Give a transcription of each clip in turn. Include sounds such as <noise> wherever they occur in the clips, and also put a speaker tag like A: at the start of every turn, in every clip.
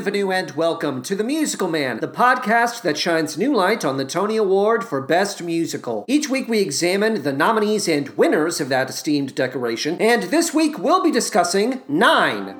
A: bienvenue and welcome to The Musical Man, the podcast that shines new light on the Tony Award for Best Musical. Each week we examine the nominees and winners of that esteemed decoration, and this week we'll be discussing Nine.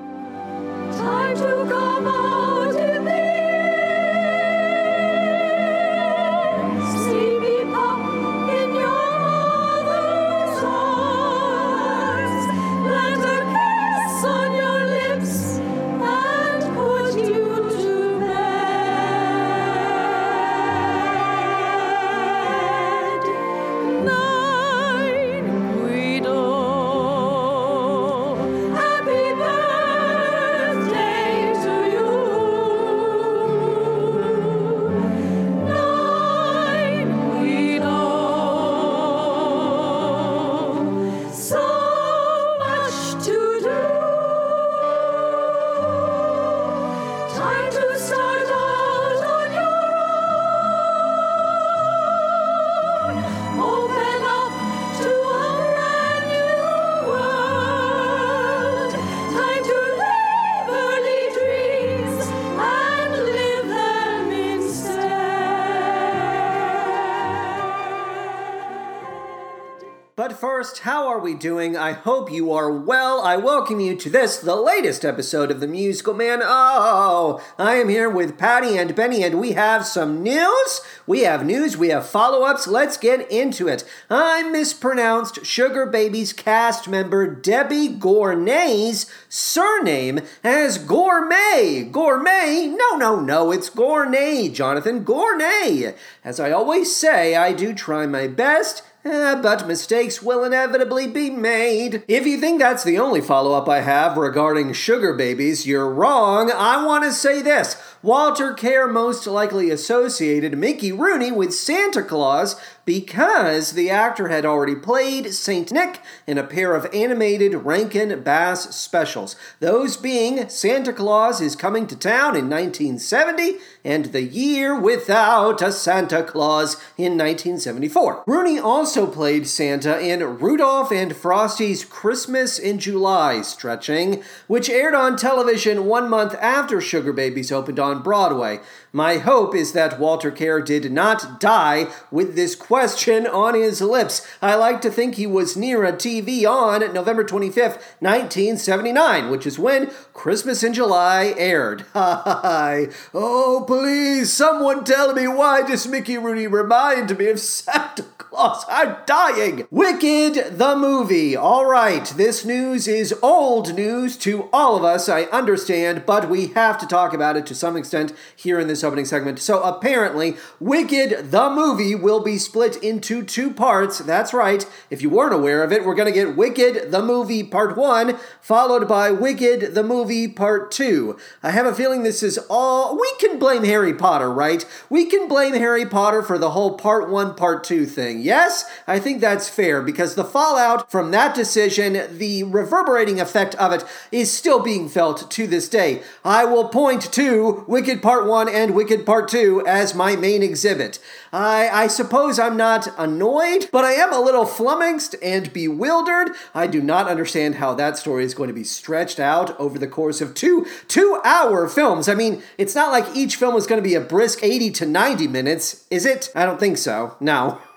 A: We doing? I hope you are well. I welcome you to this, the latest episode of The Musical Man. Oh, I am here with Patty and Benny, and we have some news. We have news, we have follow ups. Let's get into it. I mispronounced Sugar Babies cast member Debbie Gournay's surname as Gourmet. Gourmet? No, no, no, it's Gournay, Jonathan. Gournay. As I always say, I do try my best. Eh, but mistakes will inevitably be made. If you think that's the only follow up I have regarding sugar babies, you're wrong. I want to say this Walter Kerr most likely associated Mickey Rooney with Santa Claus because the actor had already played St. Nick in a pair of animated Rankin Bass specials. Those being Santa Claus is Coming to Town in 1970 and The Year Without a Santa Claus in 1974. Rooney also played Santa in Rudolph and Frosty's Christmas in July stretching, which aired on television one month after Sugar Babies opened on Broadway. My hope is that Walter Kerr did not die with this question on his lips. I like to think he was near a TV on November 25th, 1979, which is when Christmas in July aired. <laughs> Hi. Oh, please, someone tell me why does Mickey Rooney remind me of Santa Claus? I'm dying. Wicked the movie. All right, this news is old news to all of us, I understand, but we have to talk about it to some extent here in this opening segment. So apparently, Wicked the movie will be split into two parts. That's right. If you weren't aware of it, we're going to get Wicked the movie part 1 followed by Wicked the movie part 2. I have a feeling this is all we can blame Harry Potter, right? We can blame Harry Potter for the whole part 1 part 2 thing. Yes, I think that's fair because the fallout from that decision, the reverberating effect of it is still being felt to this day. I will point to Wicked Part 1 and Wicked Part 2 as my main exhibit. I, I suppose I'm not annoyed, but I am a little flummoxed and bewildered. I do not understand how that story is going to be stretched out over the course of two two hour films. I mean, it's not like each film is going to be a brisk 80 to 90 minutes, is it? I don't think so. No. <laughs>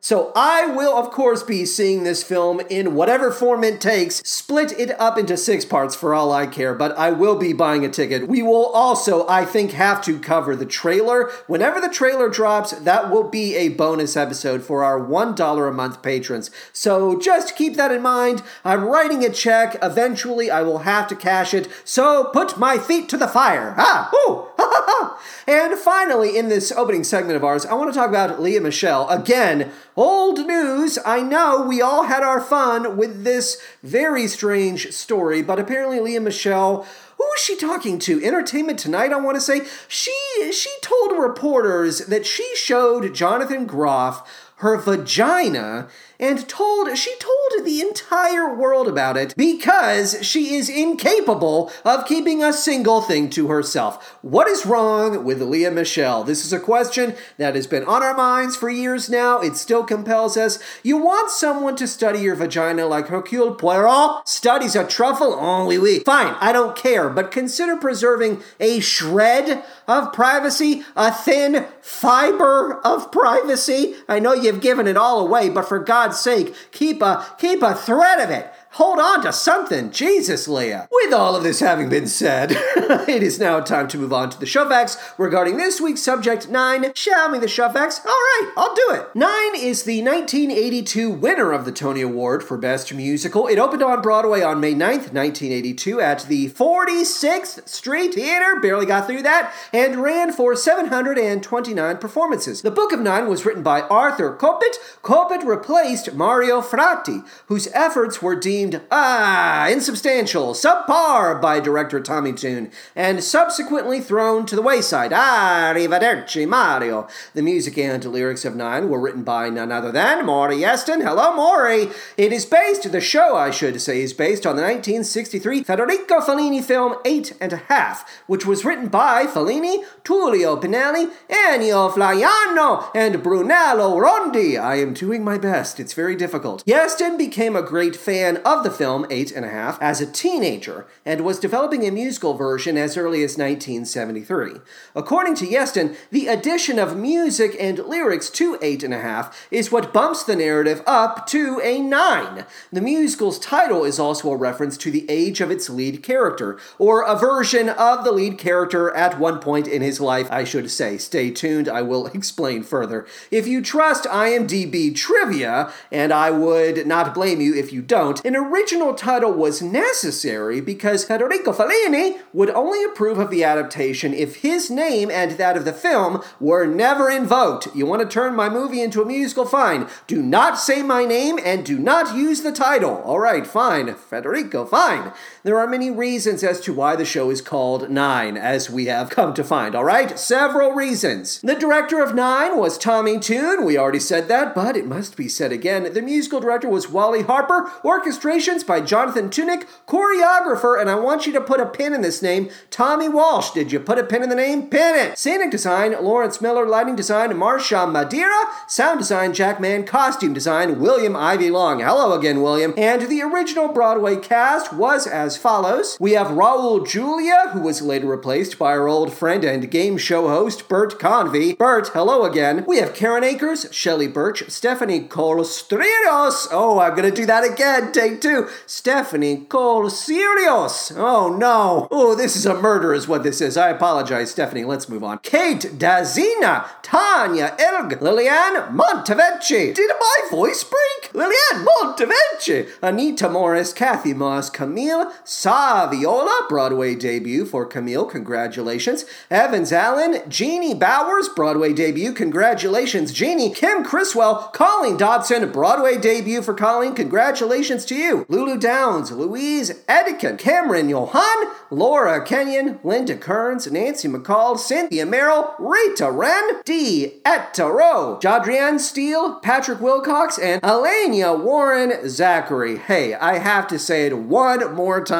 A: so I will, of course, be seeing this film in whatever form it takes, split it up into six parts for all I care, but I will be buying a ticket. We will also, I think, have to cover the trailer. Whenever the trailer drops, that will be a bonus episode for our $1 a month patrons. So just keep that in mind. I'm writing a check. Eventually, I will have to cash it. So put my feet to the fire. Ah, ha. <laughs> And finally, in this opening segment of ours, I want to talk about Lea Michele. Again, old news. I know we all had our fun with this very strange story, but apparently Lea Michele who was she talking to? Entertainment Tonight, I want to say. She she told reporters that she showed Jonathan Groff her vagina and told she told the entire world about it because she is incapable of keeping a single thing to herself. What is wrong with Lea Michele? This is a question that has been on our minds for years now. It still compels us. You want someone to study your vagina like Hercule Poirot studies a truffle? Oh, oui, oui. Fine, I don't care, but consider preserving a shred of privacy, a thin fiber of privacy. I know you've given it all away, but for God's sake, keep a keep a thread of it. Hold on to something. Jesus, Lea. With all of this having been said, <laughs> it is now time to move on to the show facts regarding this week's subject 9. Show me the show facts. All right, I'll do it. 9 is the 1982 winner of the Tony Award for Best Musical. It opened on Broadway on May 9th, 1982 at the 46th Street Theater. Barely got through that. And ran for 729 performances. The Book of Nine was written by Arthur Kopit. Kopit replaced Mario Fratti, whose efforts were deemed ah insubstantial, subpar by director Tommy Tune, and subsequently thrown to the wayside. Ah, arrivederci, Mario. The music and lyrics of Nine were written by none other than Maury Yeston. Hello, Maury. It is based, the show, I should say, is based on the 1963 Federico Fellini film Eight and a Half, which was written by Fellini, Tullio Pinelli, Ennio Flaiano, and Brunello Rondi. I am doing my best. It's very difficult. Yeston became a great fan of the film Eight and a Half as a teenager and was developing a musical version as early as 1973. According to Yeston, the addition of music and lyrics to Eight and a Half is what bumps the narrative up to a nine. The musical's title is also a reference to the age of its lead character, or a version of the lead character at one point in his life, I should say. Stay tuned, I will <laughs> explain further. If you trust IMDb trivia, and I would not blame you if you don't, an original title was necessary because Federico Fellini would only approve of the adaptation if his name and that of the film were never invoked. You want to turn my movie into a musical? Fine. Do not say my name and do not use the title. All right, fine. Federico, fine. There are many reasons as to why the show is called Nine, as we have come to find, all right? Several reasons. The director of Nine was Tommy Tune. We already said that, but it must be said again. The musical director was Wally Harper. Orchestrations by Jonathan Tunick. Choreographer, and I want you to put a pin in this name, Tommy Walsh. Did you put a pin in the name? Pin it. Scenic design, Lawrence Miller. Lighting design, Marcia Madeira. Sound design, Jack Mann. Costume design, William Ivy Long. Hello again, William. And the original Broadway cast was as follows. We have Raul Julia, who was later replaced by our old friend and game show host, Bert Convy. Bert, hello again. We have Karen Akers, Shelly Burch, Stephanie Colstrios. Oh, I'm gonna do that again. Take two. Stephanie Colstrios. Oh no. Oh, this is a murder, is what this is. I apologize, Stephanie. Let's move on. Kate Dezina, Taina Elg, Liliane Montevecchi. Did my voice break? Liliane Montevecchi, Anita Morris, Kathi Moss, Camille Saviola, Broadway debut for Camille. Congratulations. Evans Allen, Jeannie Bowers, Broadway debut. Congratulations, Jeannie. Kim Criswell, Colleen Dodson, Broadway debut for Colleen. Congratulations to you. Lulu Downs, Louise Edeiken, Cameron Johann, Laura Kenyon, Linda Kerns, Nancy McCall, Cynthia Meryl, Rita Rehn, Dee Etero, Jadrienne Steele, Patrick Wilcox, and Alaina Warren Zachary. Hey, I have to say it one more time.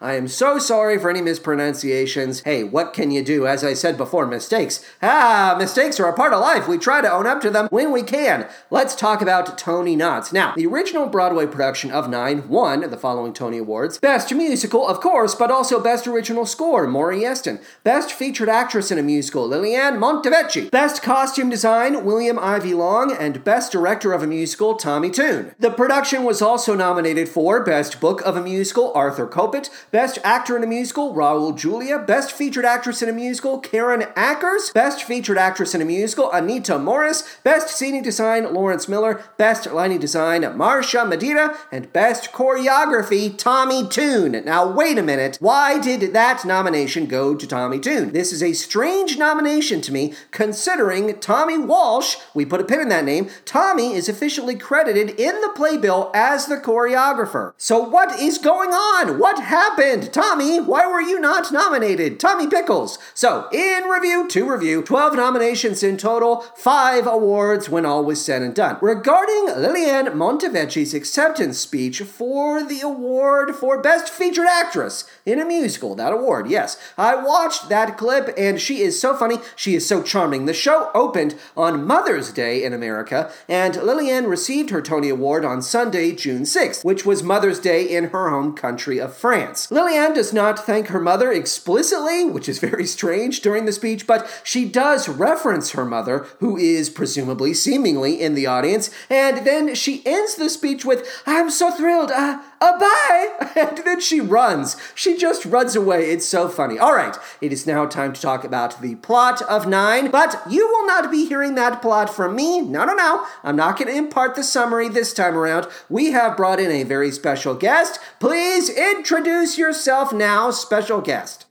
A: I am so sorry for any mispronunciations. Hey, what can you do? As I said before, mistakes. Ah, mistakes are a part of life. We try to own up to them when we can. Let's talk about Tony Knotts. Now, the original Broadway production of Nine won the following Tony Awards Best Musical, of course, but also Best Original Score, Maury Yeston. Best Featured Actress in a Musical, Liliane Montevecchi. Best Costume Design, William Ivy Long. And Best Director of a Musical, Tommy Tune. The production was also nominated for Best Book of a Musical, Arthur Kopit. Best Actor in a Musical, Raul Julia. Best Featured Actress in a Musical, Karen Akers. Best Featured Actress in a Musical, Anita Morris. Best Scenic Design, Lawrence Miller. Best Lighting Design, Marcia Madeira. And Best Choreography, Tommy Tune. Now, wait a minute. Why did that nomination go to Tommy Tune? This is a strange nomination to me, considering Tommy Walsh, we put a pin in that name, Tommy is officially credited in the playbill as the choreographer. So, what is going on? What happened? Tommy, why were you not nominated? Tommy Pickles. So, in review, to review, 12 nominations in total, 5 awards when all was said and done. Regarding Liliane Montevecchi's acceptance speech for the award for Best Featured Actress in a musical, that award, yes. I watched that clip and she is so funny, she is so charming. The show opened on Mother's Day in America, and Liliane received her Tony Award on Sunday, June 6th, which was Mother's Day in her home country of France. Liliane does not thank her mother explicitly, which is very strange during the speech, but she does reference her mother, who is presumably, seemingly in the audience, and then she ends the speech with, I'm so thrilled, uh, uh, bye! <laughs> And then she runs. She just runs away. It's so funny. All right, it is now time to talk about the plot of Nine, but you will not be hearing that plot from me. No, no, no. I'm not going to impart the summary this time around. We have brought in a very special guest. Please introduce yourself now, special guest.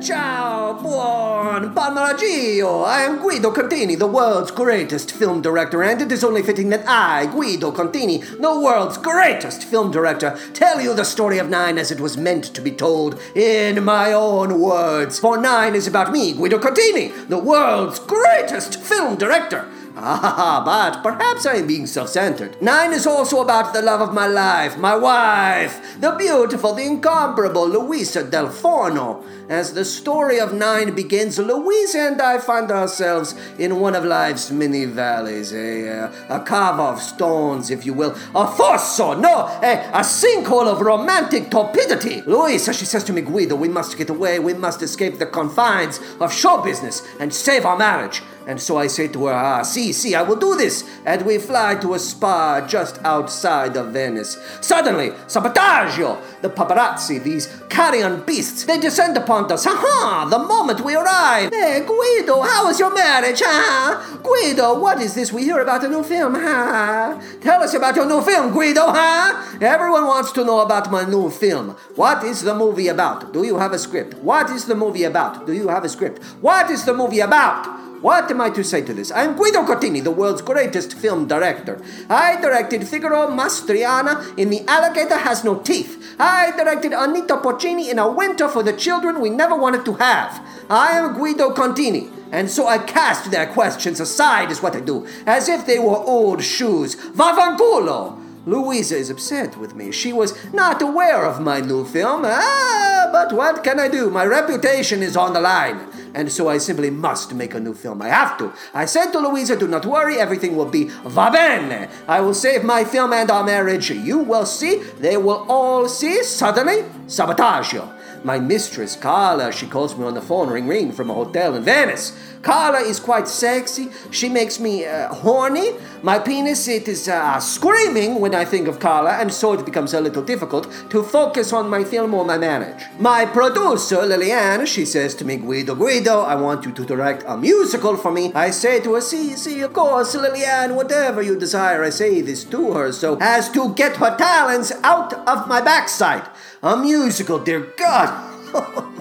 A: Ciao, buon pomeriggio. I am Guido Contini, the world's greatest film director, and it is only fitting that I, Guido Contini, the world's greatest film director, tell you the story of Nine as it was meant to be told in my own words. For Nine is about me, Guido Contini, the world's greatest film director. Ah, but perhaps I am being self centered. Nine is also about the love of my life, my wife, the beautiful, the incomparable Luisa Del Forno. As the story of Nine begins, Luisa and I find ourselves in one of life's many valleys, a, uh, a cave of stones, if you will, a fosso, no, a, a sinkhole of romantic torpidity. Luisa, she says to me, Guido, we must get away, we must escape the confines of show business and save our marriage. And so I say to her, Ah, see, see, I will do this. And we fly to a spa just outside of Venice. Suddenly, sabotaggio! The paparazzi, these carrion beasts, they descend upon us. Ha ha! The moment we arrive. Hey, Guido, how is your marriage? Ha! Guido, what is this we hear about a new film? Ha! Tell us about your new film, Guido, ha! Everyone wants to know about my new film. What is the movie about? Do you have a script? What is the movie about? Do you have a script? What is the movie about? What am I to say to this? I'm Guido Contini, the world's greatest film director. I directed Figaro Mastriana in The Alligator Has No Teeth. I directed Anita Porcini in A Winter for the Children We Never Wanted to Have. I am Guido Contini. And so I cast their questions aside, is what I do, as if they were old shoes. Vaffanculo! Luisa is upset with me. She was not aware of my new film. Ah, but what can I do? My reputation is on the line. And so I simply must make a new film. I have to. I said to Luisa, do not worry, everything will be va bene. I will save my film and our marriage. You will see. They will all see. Suddenly, sabotaggio. My mistress, Carla, she calls me on the phone, ring ring, from a hotel in Venice. Carla is quite sexy. She makes me uh, horny. My penis, it is uh, screaming when I think of Carla, and so it becomes a little difficult to focus on my film or my marriage. My producer, Liliane, she says to me, Guido, Guido, I want you to direct a musical for me. I say to her, see, see, of course, Liliane, whatever you desire, I say this to her so as to get her talents out of my backside. A musical, dear God. <laughs>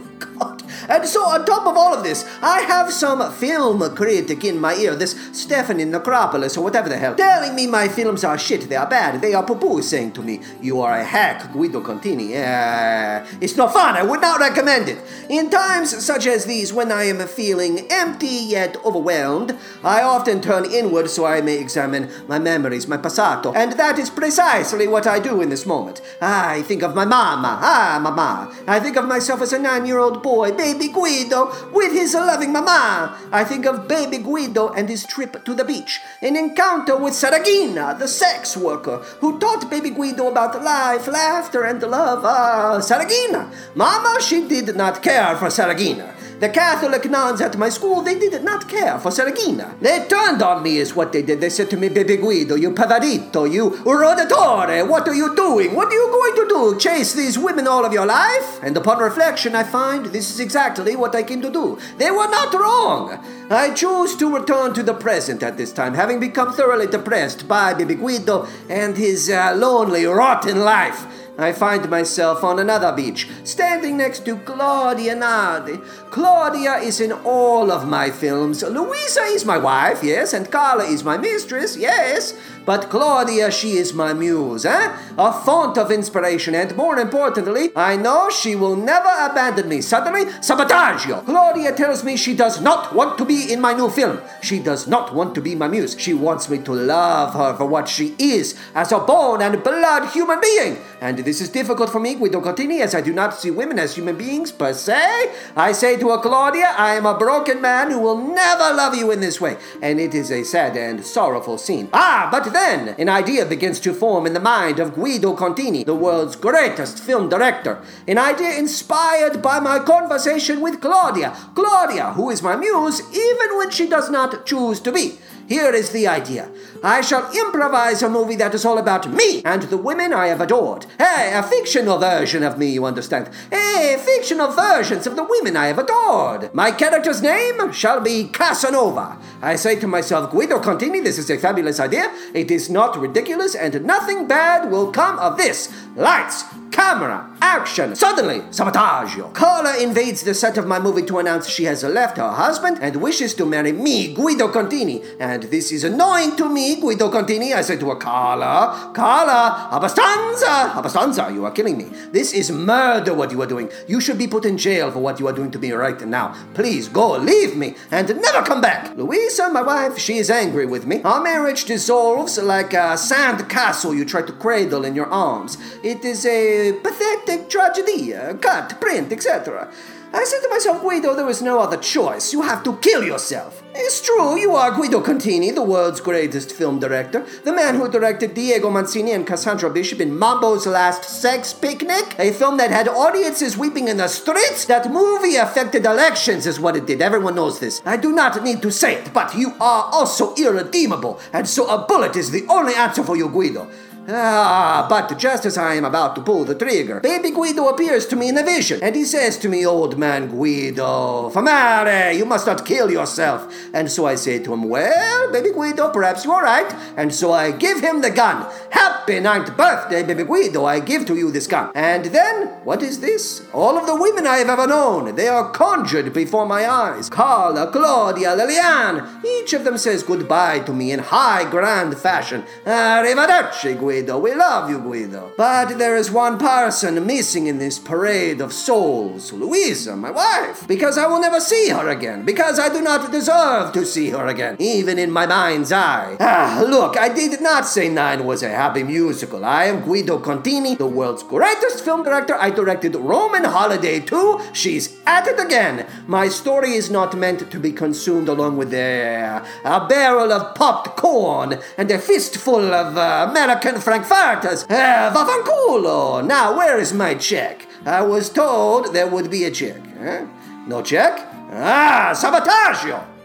A: And so, on top of all of this, I have some film critic in my ear, this Stephanie Necropolis or whatever the hell, telling me my films are shit, they are bad, they are poo poo, saying to me, You are a hack, Guido Contini. Uh, it's no fun, I would not recommend it. In times such as these, when I am feeling empty yet overwhelmed, I often turn inward so I may examine my memories, my passato, and that is precisely what I do in this moment. I think of my mama, ah, mama. I think of myself as a nine year old boy, baby Guido, with his loving mama. I think of baby Guido and his trip to the beach, an encounter with Saragina, the sex worker, who taught baby Guido about life, laughter, and love. Ah, Saragina. Mama, she did not care for Saragina. The Catholic nuns at my school, they did not care for Sergina. They turned on me is what they did. They said to me, Baby Guido, you pavarito, you rodatore, what are you doing? What are you going to do? Chase these women all of your life? And upon reflection, I find this is exactly what I came to do. They were not wrong. I choose to return to the present at this time, having become thoroughly depressed by Baby Guido and his uh, lonely, rotten life. I find myself on another beach, standing next to Claudia Nardi. Claudia is in all of my films. Luisa is my wife, yes, and Carla is my mistress, yes. But Claudia, she is my muse, eh? A font of inspiration, and more importantly, I know she will never abandon me. Suddenly, sabotaggio! Claudia tells me she does not want to be in my new film. She does not want to be my muse. She wants me to love her for what she is, as a bone and blood human being. And this is difficult for me, Guido Contini, as I do not see women as human beings per se. I say to her, Claudia, I am a broken man who will never love you in this way. And it is a sad and sorrowful scene. Ah, but then an idea begins to form in the mind of Guido Contini, the world's greatest film director. An idea inspired by my conversation with Claudia. Claudia, who is my muse, even when she does not choose to be. Here is the idea. I shall improvise a movie that is all about me and the women I have adored. Hey, a fictional version of me, you understand? Hey, fictional versions of the women I have adored. My character's name shall be Casanova. I say to myself, Guido Contini, this is a fabulous idea. It is not ridiculous, and nothing bad will come of this. Lights, camera, action. Suddenly, sabotaggio. Carla invades the set of my movie to announce she has left her husband and wishes to marry me, Guido Contini. And this is annoying to me, Guido Contini. I say to her, Carla, Carla, Abastanza, Abastanza, you are killing me. This is murder what you are doing. You should be put in jail for what you are doing to me right now. Please go, leave me, and never come back. Luisa, my wife, she is angry with me. Our marriage dissolves like a sand castle you try to cradle in your arms. It is a pathetic tragedy, cut, print, etc. I said to myself, Guido, there is no other choice. You have to kill yourself. It's true, you are Guido Contini, the world's greatest film director, the man who directed Diego Mancini and Cassandra Bishop in Mambo's Last Sex Picnic, a film that had audiences weeping in the streets. That movie affected elections, is what it did. Everyone knows this. I do not need to say it, but you are also irredeemable, and so a bullet is the only answer for you, Guido. Ah, but just as I am about to pull the trigger, baby Guido appears to me in a vision, and he says to me, Old man Guido, Famare, you must not kill yourself. And so I say to him, Well, baby Guido, perhaps you are right. And so I give him the gun. Happy ninth birthday, baby Guido, I give to you this gun. And then, what is this? All of the women I have ever known, they are conjured before my eyes. Carla, Claudia, Liliane, each of them says goodbye to me in high grand fashion. Arrivederci, Guido. We love you, Guido. But there is one person missing in this parade of souls Luisa, my wife. Because I will never see her again. Because I do not deserve to see her again, even in my mind's eye. Ah, look, I did not say Nine was a happy musical. I am Guido Contini, the world's greatest film director. I directed Roman Holiday 2. She's at it again. My story is not meant to be consumed along with a, a barrel of popped corn and a fistful of uh, American frankfurters. Uh, vaffanculo! Now, where is my check? I was told there would be a check. Huh? No check? Ah, sabotaggio!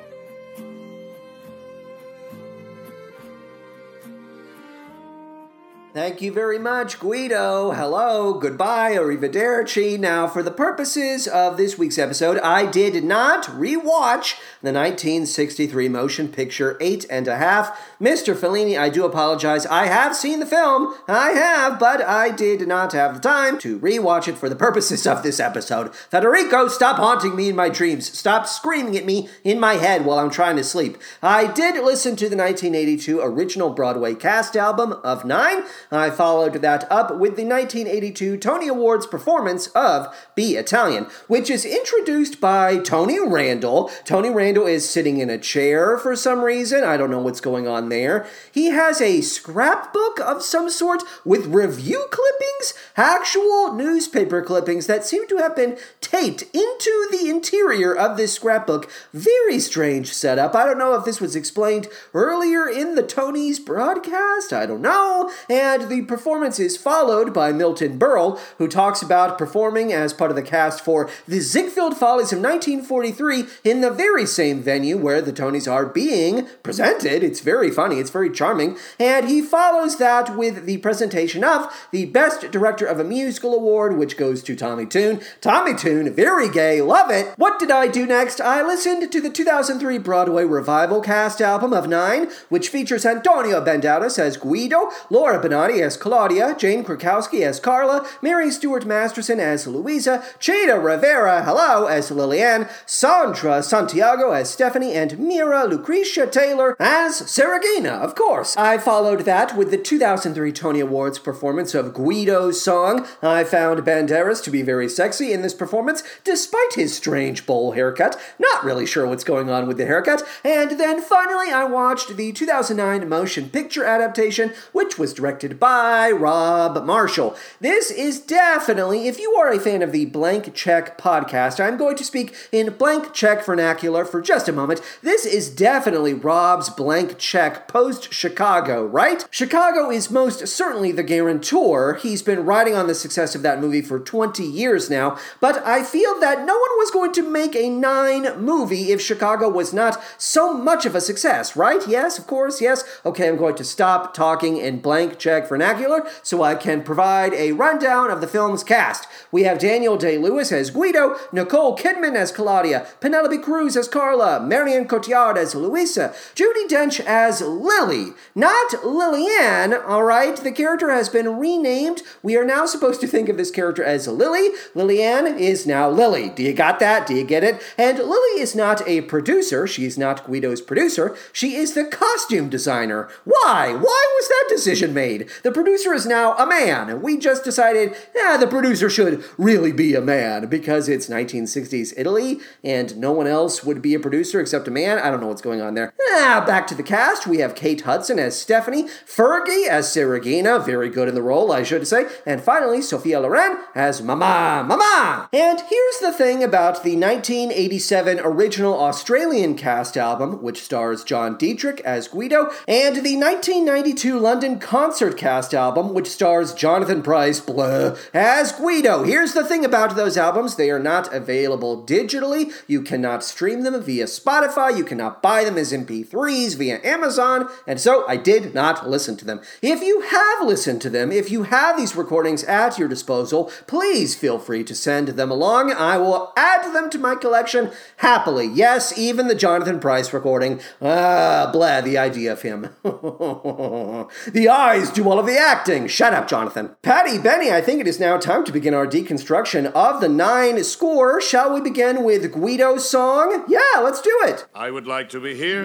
A: Thank you very much, Guido. Hello, goodbye, arrivederci. Now, for the purposes of this week's episode, I did not rewatch the 1963 motion picture Eight and a Half. Mr. Fellini, I do apologize. I have seen the film, I have, but I did not have the time to rewatch it for the purposes of this episode. Federico, stop haunting me in my dreams. Stop screaming at me in my head while I'm trying to sleep. I did listen to the 1982 original Broadway cast album of Nine. I followed that up with the 1982 Tony Awards performance of Be Italian, which is introduced by Tony Randall. Tony Randall is sitting in a chair for some reason. I don't know what's going on there. He has a scrapbook of some sort with review clippings, actual newspaper clippings that seem to have been taped into the interior of this scrapbook. Very strange setup. I don't know if this was explained earlier in the Tony's broadcast. I don't know. And the performance is followed by Milton Berle, who talks about performing as part of the cast for the Ziegfeld Follies of 1943 in the very same venue where the Tonys are being presented. It's very funny, it's very charming, and he follows that with the presentation of the Best Director of a Musical Award, which goes to Tommy Tune. Tommy Tune, very gay, love it. What did I do next? I listened to the 2003 Broadway revival cast album of Nine, which features Antonio Banderas as Guido, Laura Benanti as Claudia, Jane Krakowski as Carla, Mary Stuart Masterson as Luisa, Chita Rivera, hello, as Lillian, Sandra Santiago as Stephanie, and Myra Lucretia Taylor as Seragina, of course. I followed that with the 2003 Tony Awards performance of Guido's song. I found Banderas to be very sexy in this performance, despite his strange bowl haircut. Not really sure what's going on with the haircut. And then finally, I watched the 2009 motion picture adaptation, which was directed by Rob Marshall. This is definitely, if you are a fan of the Blank Check podcast, I'm going to speak in blank check vernacular for just a moment. This is definitely Rob's blank check post Chicago, right? Chicago is most certainly the guarantor. He's been riding on the success of that movie for 20 years now, but I feel that no one was going to make a nine movie if Chicago was not so much of a success, right? Yes, of course, yes. Okay, I'm going to stop talking in blank check vernacular so I can provide a rundown of the film's cast. We have Daniel Day Lewis as Guido, Nicole Kidman as Claudia, Penelope Cruz as Carla, Marion Cotillard as Luisa, Judi Dench as Lily. Not Lillian, alright? The character has been renamed. We are now supposed to think of this character as Lily. Lillian is now Lily. Do you got that? Do you get it? And Lily is not a producer. She's not Guido's producer. She is the costume designer. Why? Why was that decision made? The producer is now a man. And we just decided, yeah, the producer should really be a man because it's 1960s Italy and no one else would be a producer except a man. I don't know what's going on there. Ah, back to the cast. We have Kate Hudson as Stephanie, Fergie as Seragina, very good in the role, I should say, and finally Sophia Loren as Mama, Mama. And here's the thing about the 1987 original Australian cast album, which stars John Diedrich as Guido, and the 1992 London concert cast album, which stars Jonathan Pryce, blah, as Guido. Here's the thing about those albums they are not available digitally. You cannot stream them via Spotify, you cannot buy them as MP3s via Amazon, and so I did not listen to them. If you have listened to them, if you have these recordings at your disposal, please feel free to send them along. I will add them to my collection happily. Yes, even the Jonathan Pryce recording. Ah, blah, the idea of him. <laughs> the eyes all of the acting. Shut up, Jonathan. Patty, Benny, I think it is now time to begin our deconstruction of the nine score. Shall we begin with Guido's song? Yeah, let's do it.
B: I would like to be here.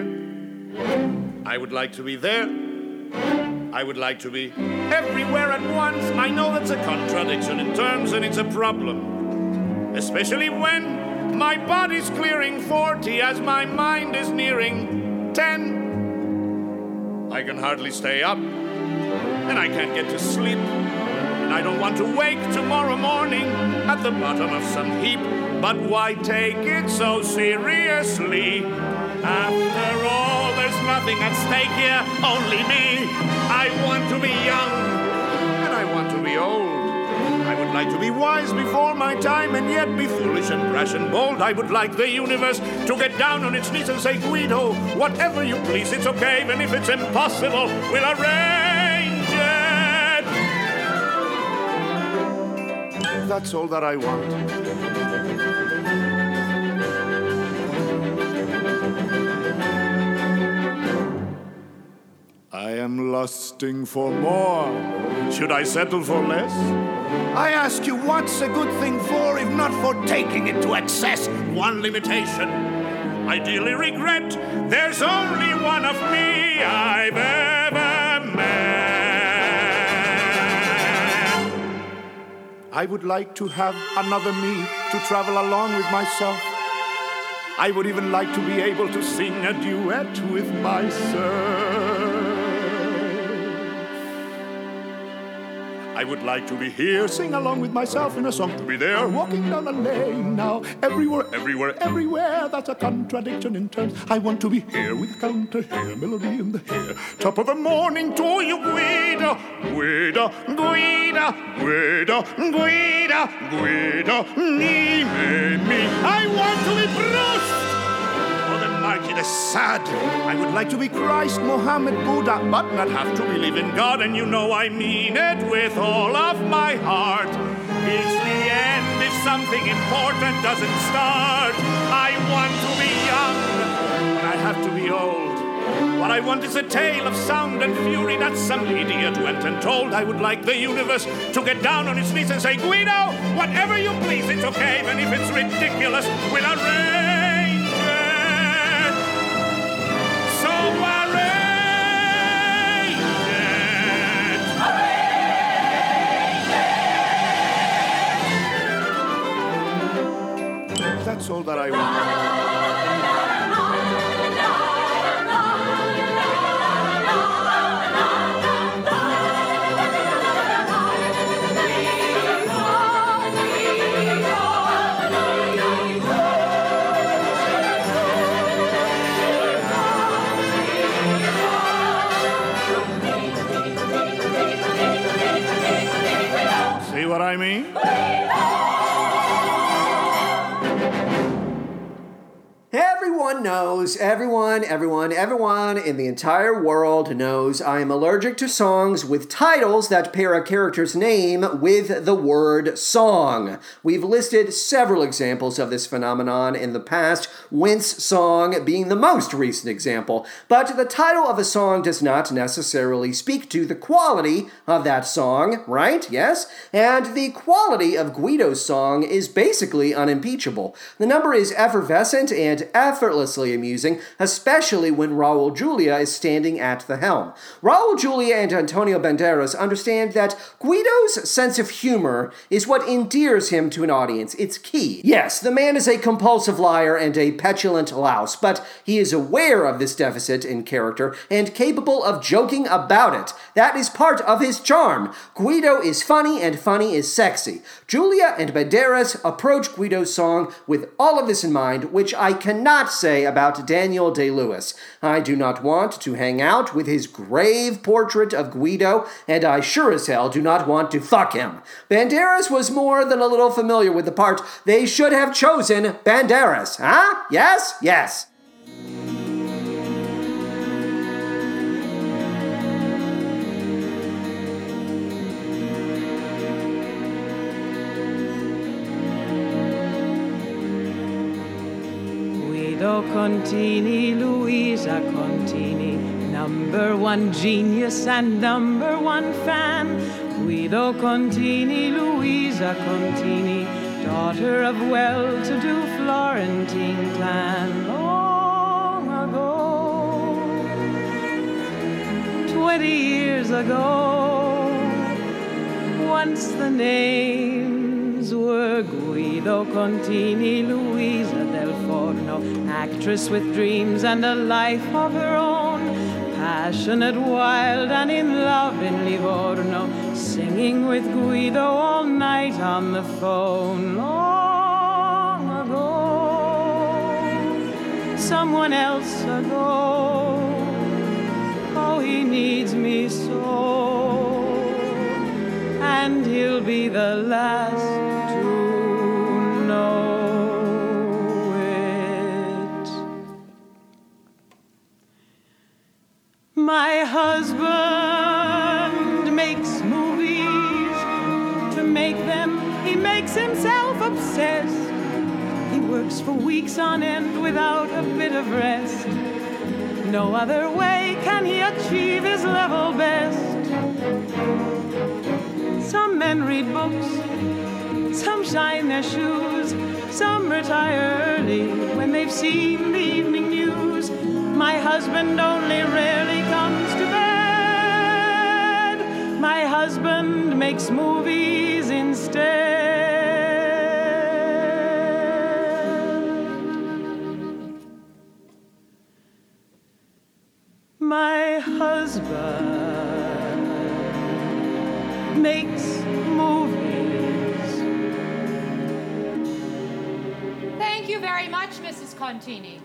B: I would like to be there. I would like to be everywhere at once. I know that's a contradiction in terms and it's a problem. Especially when my body's clearing 40 as my mind is nearing 10. I can hardly stay up and I can't get to sleep. And I don't want to wake tomorrow morning at the bottom of some heap. But why take it so seriously? After all, there's nothing at stake here, only me. I want to be young, and I want to be old. I would like to be wise before my time, and yet be foolish and brash and bold. I would like the universe to get down on its knees and say, Guido, whatever you please, it's okay, even if it's impossible, we'll arrange That's all that I want. I am lusting for more. Should I settle for less? I ask you, what's a good thing for if not for taking it to excess? One limitation. I dearly regret there's only one of me I've ever I would like to have another me to travel along with myself. I would even like to be able to sing a duet with myself. I would like to be here, sing along with myself in a song. To be there, walking down the lane now. Everywhere, everywhere, everywhere. That's a contradiction in terms. I want to be here with counter here, melody in the hair. Top of the morning to you, Guida, Guida, Guida, Guida, Guida, Guida, me, me, me. I want to be Bruce. The mighty, the sad. I would like to be Christ, Mohammed, Buddha, but not have to believe in God, and you know I mean it with all of my heart. It's the end if something important doesn't start. I want to be young, but I have to be old. What I want is a tale of sound and fury that some idiot went and told. I would like the universe to get down on its knees and say, Guido, whatever you please, it's okay, even if it's ridiculous, we'll arrange it. That's all that I want.
A: Everyone, everyone, everyone in the entire world knows I am allergic to songs with titles that pair a character's name with the word song. We've listed several examples of this phenomenon in the past, Wince Song being the most recent example. But the title of a song does not necessarily speak to the quality of that song, right? Yes? And the quality of Guido's song is basically unimpeachable. The number is effervescent and effortlessly amusing, especially when Raul Julia is standing at the helm. Raul Julia and Antonio Banderas understand that Guido's sense of humor is what endears him to an audience. It's key. Yes, the man is a compulsive liar and a petulant louse, but he is aware of this deficit in character and capable of joking about it. That is part of his charm. Guido is funny and funny is sexy. Julia and Banderas approach Guido's song with all of this in mind, which I cannot say about Daniel Day Lewis. I do not want to hang out with his grave portrait of Guido, and I sure as hell do not want to fuck him. Banderas was more than a little familiar with the part. They should have chosen Banderas, huh? Yes? Yes.
C: Guido Contini, Luisa Contini, number one genius and number one fan. Guido Contini, Luisa Contini, daughter of well to do Florentine clan. Long ago, twenty years ago, once the were Guido Contini, Luisa del Forno, actress with dreams and a life of her own, passionate, wild, and in love in Livorno, singing with Guido all night on the phone. Long ago, someone else ago, oh, he needs me so and he'll be the last My husband makes movies. To make them, he makes himself obsessed. He works for weeks on end without a bit of rest. No other way can he achieve his level best. Some men read books, some shine their shoes, some retire early when they've seen the evening news. My husband only rarely. My husband makes movies instead. My husband makes movies.
D: Thank you very much, Mrs. Contini.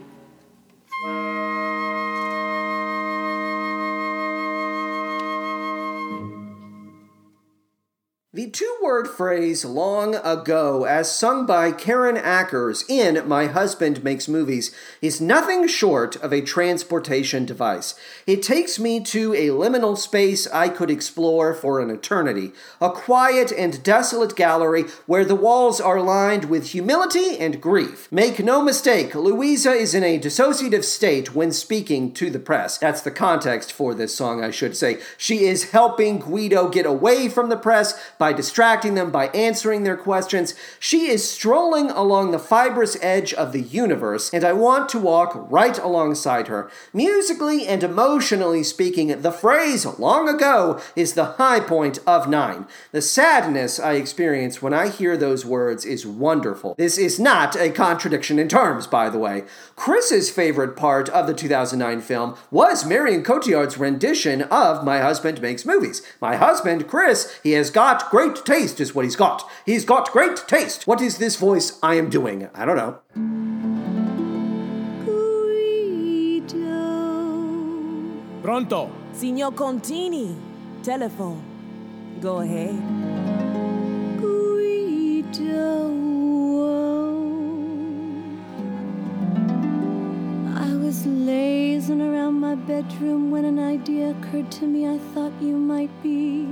A: The two word phrase long ago, as sung by Karen Akers in My Husband Makes Movies, is nothing short of a transportation device. It takes me to a liminal space I could explore for an eternity, a quiet and desolate gallery where the walls are lined with humility and grief. Make no mistake, Luisa is in a dissociative state when speaking to the press. That's the context for this song, I should say. She is helping Guido get away from the press by distracting them, by answering their questions. She is strolling along the fibrous edge of the universe, and I want to walk right alongside her. Musically and emotionally speaking, the phrase long ago is the high point of nine. The sadness I experience when I hear those words is wonderful. This is not a contradiction in terms, by the way. Chris's favorite part of the 2009 film was Marion Cotillard's rendition of My Husband Makes Movies. My husband, Chris, he has got great taste, is what he's got. He's got great taste. What is this voice I am doing? I don't know.
E: Guido.
F: Pronto?
G: Signor Contini, telephone. Go ahead.
E: Guido. I was lazing around my bedroom when an idea occurred to me I thought you might be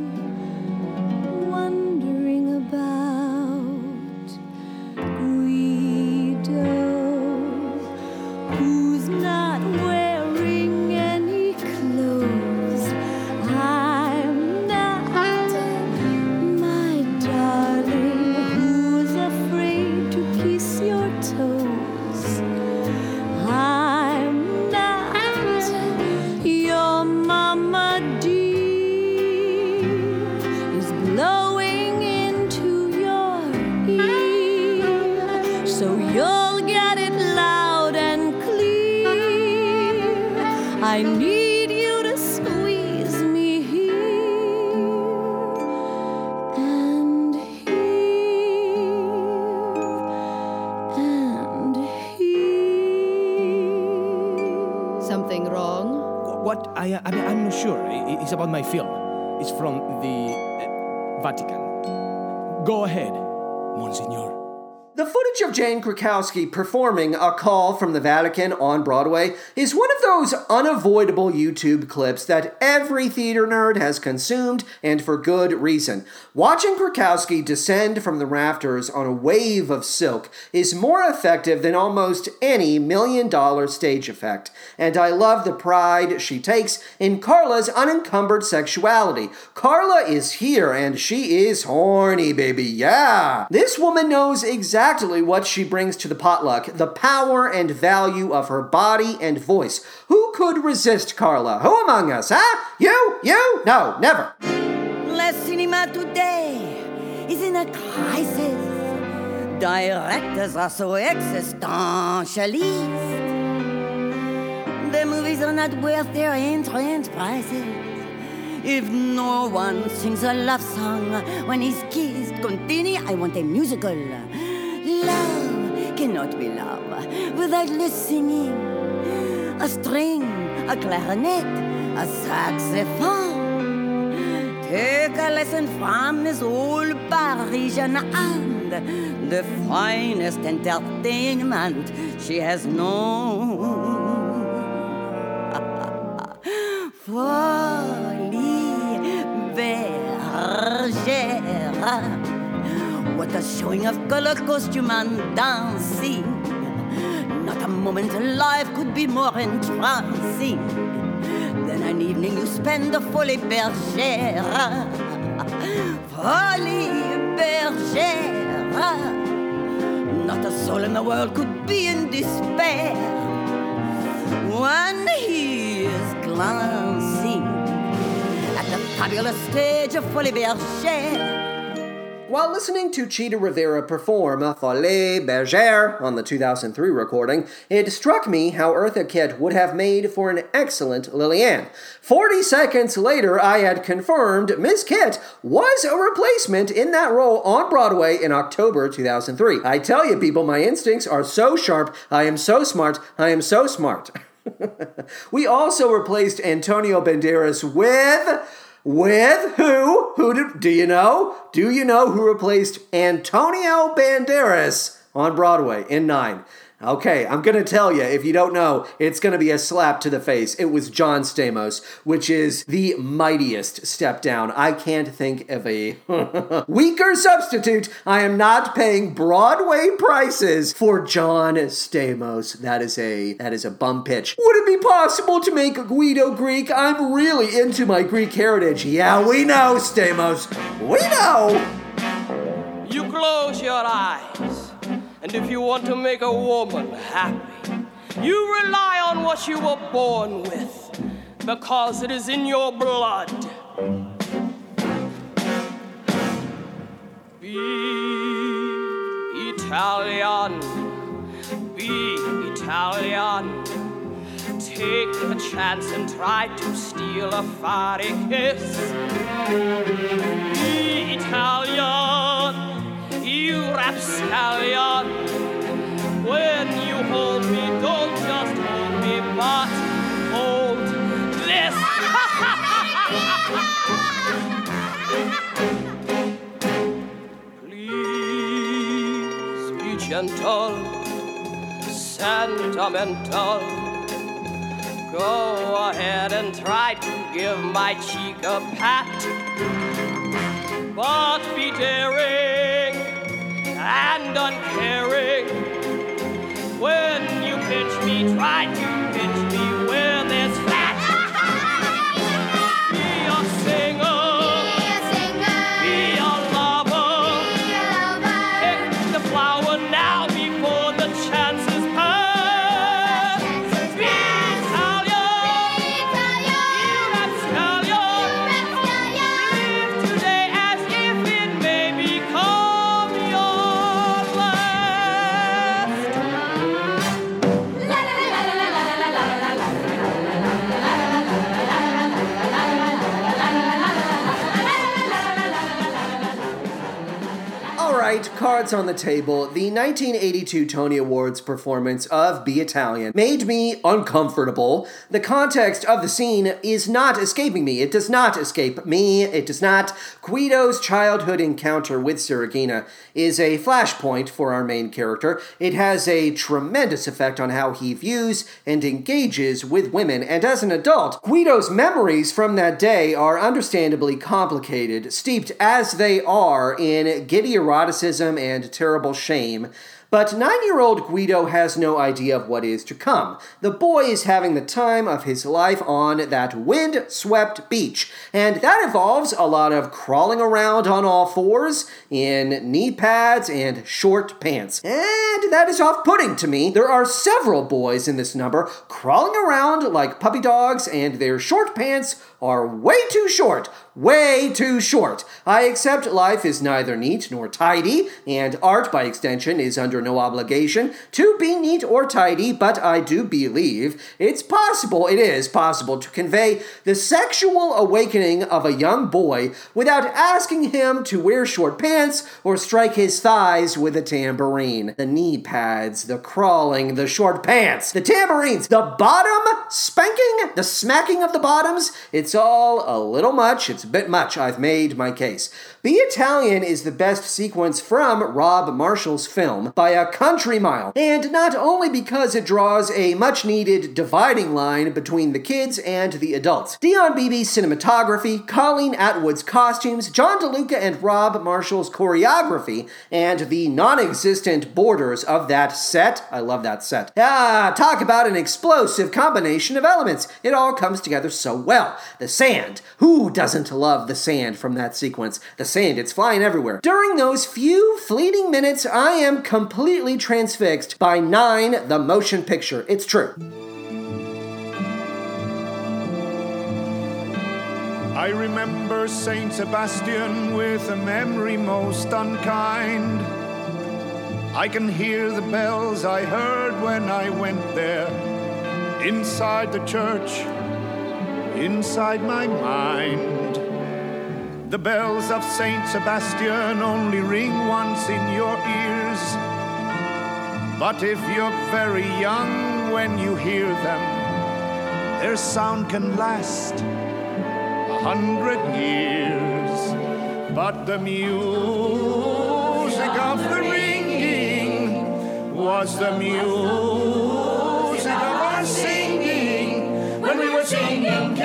A: Krakowski performing A Call from the Vatican on Broadway is one of those unavoidable YouTube clips that every theater nerd has consumed, and for good reason. Watching Krakowski descend from the rafters on a wave of silk is more effective than almost any million dollar stage effect, and I love the pride she takes in Carla's unencumbered sexuality. Carla is here, and she is horny, baby, yeah! This woman knows exactly what she brings to the potluck the power and value of her body and voice. Who could resist Carla? Who among us, huh? You? You? No, never.
H: Le cinema today is in a crisis. Directors are so existentialist. The movies are not worth their entrance prices. If no one sings a love song when he's kissed, continue, I want a musical. Love cannot be love without the singing. A string, a clarinet, a saxophone. Take a lesson from this old Parisian and the finest entertainment she has known. <laughs> Folie bergère. What a showing of color, costume, and dancing. Not a moment in life could be more entrancing than an evening you spend folie bergère. Folie bergère. Not a soul in the world could be in despair when he is glancing at the fabulous stage of Folie Bergère.
A: While listening to Chita Rivera perform Folie Bergère on the 2003 recording, it struck me how Eartha Kitt would have made for an excellent Liliane. 40 seconds later, I had confirmed Miss Kitt was a replacement in that role on Broadway in October 2003. I tell you, people, my instincts are so sharp. I am so smart. I am so smart. <laughs> we also replaced Antonio Banderas with with who? Who did, do you know? Do you know who replaced Antonio Banderas on Broadway in Nine? Okay, I'm gonna tell you, if you don't know, it's gonna be a slap to the face. It was John Stamos, which is the mightiest step down. I can't think of a <laughs> weaker substitute. I am not paying Broadway prices for John Stamos. That is a that is a bum pitch. Would it be possible to make Guido Greek? I'm really into my Greek heritage. Yeah, we know, Stamos. We know.
I: You close your eyes. And if you want to make a woman happy, you rely on what you were born with because it is in your blood. Be Italian, be Italian. Take a chance and try to steal a fiery kiss. Be Italian you rapscallion. When you hold me, don't just hold me, but hold this. Please be gentle, sentimental. Go ahead and try to give my cheek a pat, but be daring and uncaring. When you pinch me, try to pinch me where there's
A: cards on the table. The 1982 Tony Awards performance of Be Italian made me uncomfortable. The context of the scene is not escaping me. It does not escape me. It does not. Guido's childhood encounter with Saraghina is a flashpoint for our main character. It has a tremendous effect on how he views and engages with women, and as an adult, Guido's memories from that day are understandably complicated, steeped as they are in giddy eroticism and terrible shame. But nine year old Guido has no idea of what is to come. The boy is having the time of his life on that wind swept beach, and that involves a lot of crawling around on all fours in knee pads and short pants. And that is off putting to me. There are several boys in this number crawling around like puppy dogs, and their short pants are way too short. Way too short. I accept life is neither neat nor tidy, and art, by extension, is under no obligation to be neat or tidy, but I do believe it's possible, it is possible, to convey the sexual awakening of a young boy without asking him to wear short pants or strike his thighs with a tambourine. The knee pads, the crawling, the short pants, the tambourines, the bottom spanking, the smacking of the bottoms. It's all a little much. It's a bit much. I've made my case. Be Italian is the best sequence from Rob Marshall's film by a country mile, and not only because it draws a much needed dividing line between the kids and the adults. Dion Beebe's cinematography, Colleen Atwood's costumes, John DeLuca and Rob Marshall's choreography, and the non existent borders of that set. I love that set. Ah, talk about an explosive combination of elements. It all comes together so well. The sand. Who doesn't love the sand from that sequence? The sand, it's flying everywhere. During those few fleeting minutes, I am completely transfixed by Nine, the motion picture. It's true.
B: I remember Saint Sebastian with a memory most unkind. I can hear the bells I heard when I went there. Inside the church, inside my mind. The bells of Saint Sebastian only ring once in your ears. But if you're very young when you hear them, their sound can last a hundred years. But the music of the ringing was the music when we were singing. It's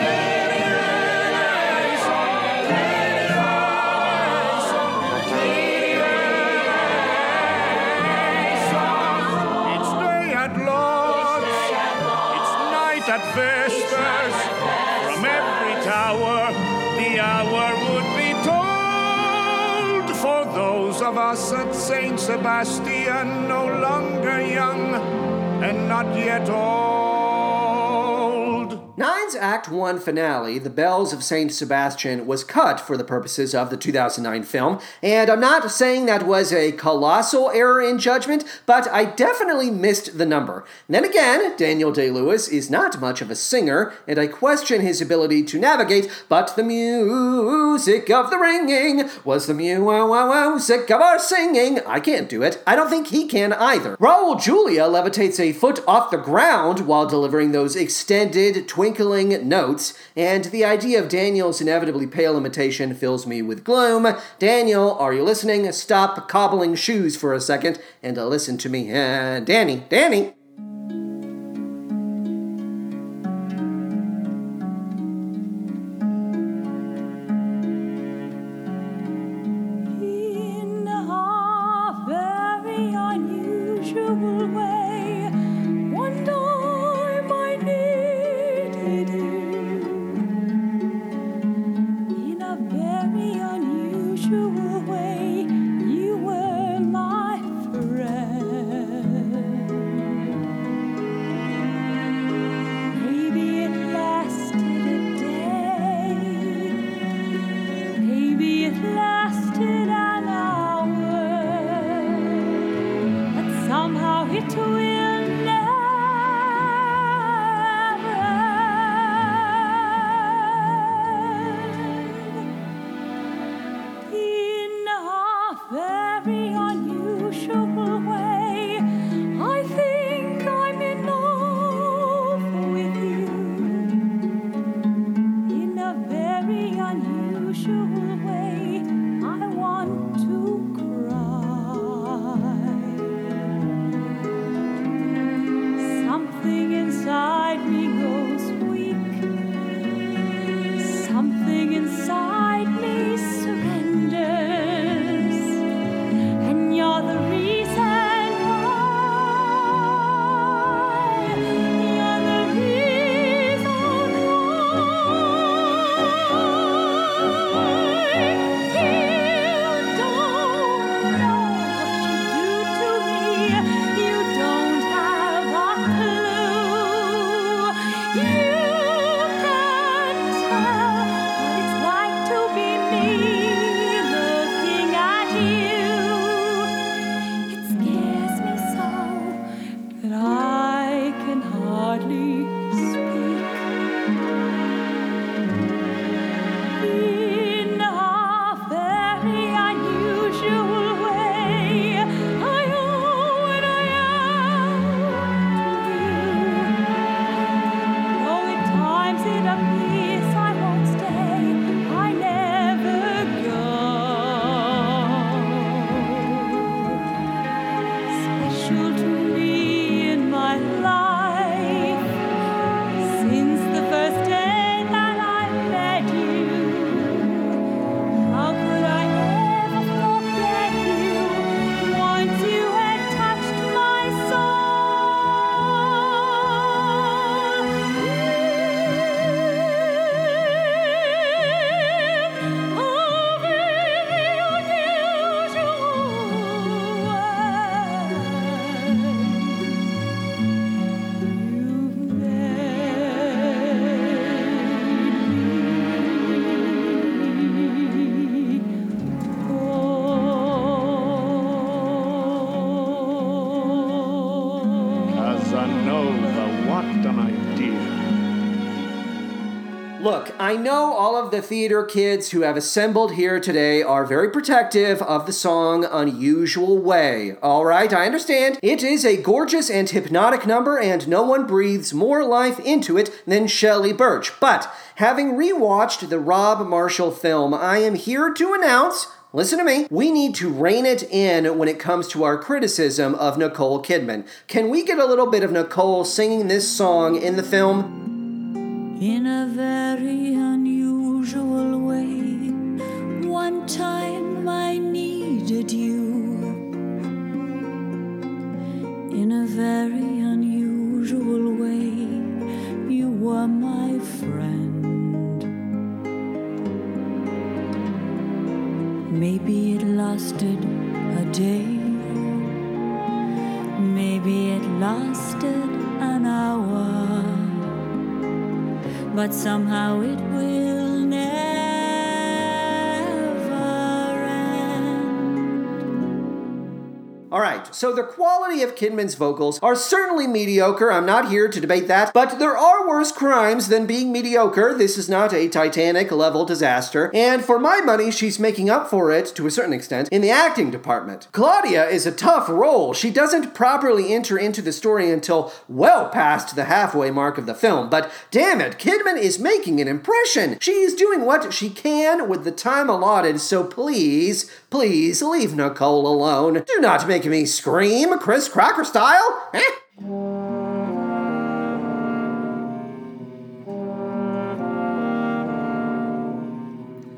B: day at Lauds, it's night at Vespers. From every tower, the hour would be told. For those of us at Saint Sebastian, no longer young and not yet old.
A: Act 1 finale, The Bells of St. Sebastian, was cut for the purposes of the 2009 film, and I'm not saying that was a colossal error in judgment, but I definitely missed the number. Then again, Daniel Day Lewis is not much of a singer, and I question his ability to navigate, but the music of the ringing was the music of our singing. I can't do it. I don't think he can either. Raul Julia levitates a foot off the ground while delivering those extended, twinkling notes, and the idea of Daniel's inevitably pale imitation fills me with gloom. Daniel, are you listening? Stop cobbling shoes for a second and listen to me. Uh, Danny, Danny. Look, I know all of the theater kids who have assembled here today are very protective of the song Unusual Way. All right, I understand. It is a gorgeous and hypnotic number, and no one breathes more life into it than Shelly Burch. But having rewatched the Rob Marshall film, I am here to announce Listen to me. We need to rein it in when it comes to our criticism of Nicole Kidman. Can we get a little bit of Nicole singing this song in the film?
E: In a very unusual way, one time I needed you. In a very unusual way, you were my friend. Maybe it lasted a day, maybe it lasted an hour, but somehow it will never
A: All right, so the quality of Kidman's vocals are certainly mediocre. I'm not here to debate that, but there are worse crimes than being mediocre. This is not a Titanic level disaster, and for my money, she's making up for it to a certain extent in the acting department. Claudia is a tough role. She doesn't properly enter into the story until well past the halfway mark of the film, but damn it, Kidman is making an impression. She is doing what she can with the time allotted, so please, please leave Nicole alone. Do not make me scream, Chris Crocker style. Eh?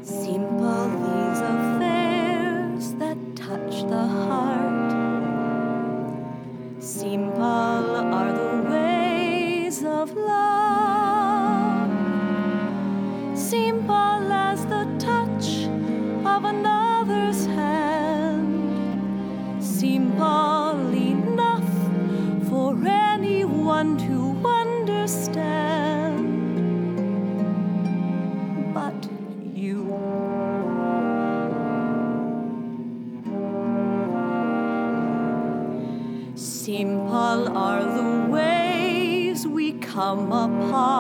E: Simple these affairs that touch the heart. Simple are the ways of love. Simple as the touch of another's come apart.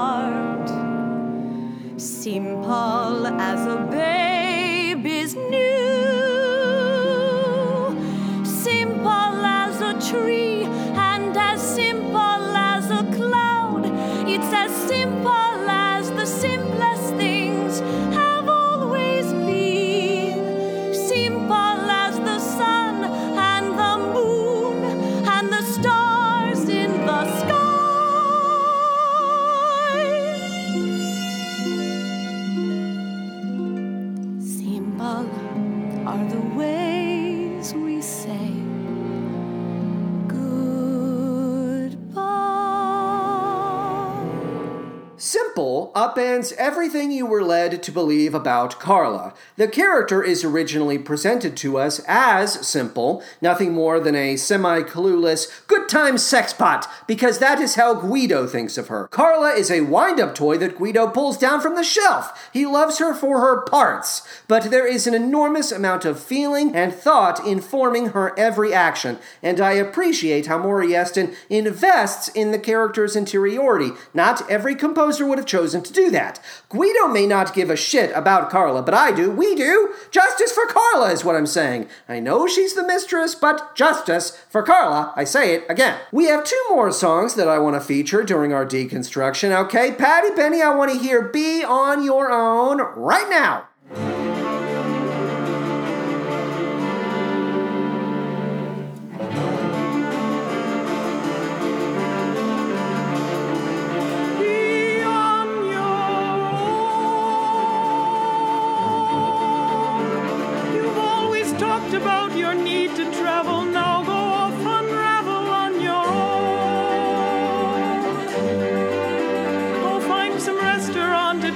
A: Everything you were led to believe about Carla. The character is originally presented to us as simple, nothing more than a semi clueless, good time sexpot, because that is how Guido thinks of her. Carla is a wind up toy that Guido pulls down from the shelf. He loves her for her parts, but there is an enormous amount of feeling and thought informing her every action, and I appreciate how Maury Yeston invests in the character's interiority. Not every composer would have chosen to do that. Guido may not give a shit about Carla, but I do. We do. Justice for Carla is what I'm saying. I know she's the mistress, but justice for Carla. I say it again. We have two more songs that I want to feature during our deconstruction, okay? Patty Benny, I want to hear Be On Your Own right now.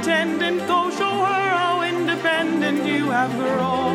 C: Attendant. Go show her how independent you have grown.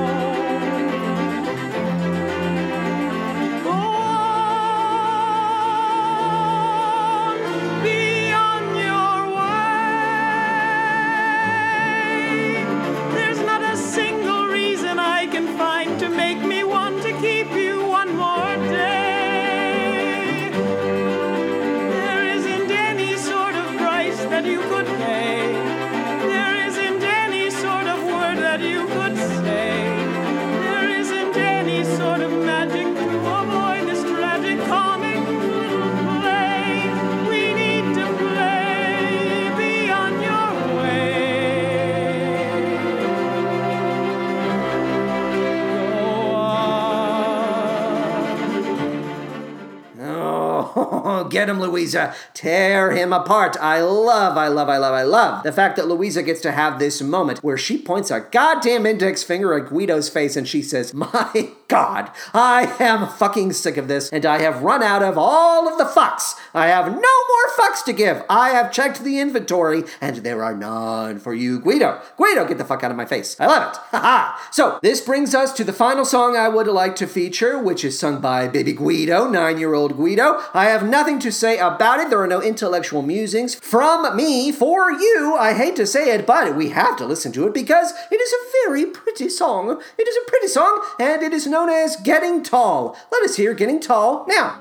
A: Luisa. Tear him apart. I love, I love, I love, I love the fact that Luisa gets to have this moment where she points a goddamn index finger at Guido's face and she says, My God, I am fucking sick of this and I have run out of all of the fucks. I have no more fucks to give. I have checked the inventory and there are none for you, Guido. Guido, get the fuck out of my face. I love it. Haha. so, this brings us to the final song I would like to feature, which is sung by baby Guido, nine year old Guido. I have nothing to say about it. There are no intellectual musings from me for you. I hate to say it, but we have to listen to it because it is a very pretty song. It is a pretty song, and it is known as Getting Tall. Let us hear Getting Tall now.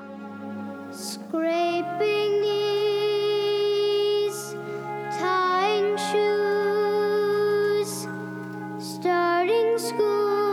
J: Scraping knees, tying shoes, starting school,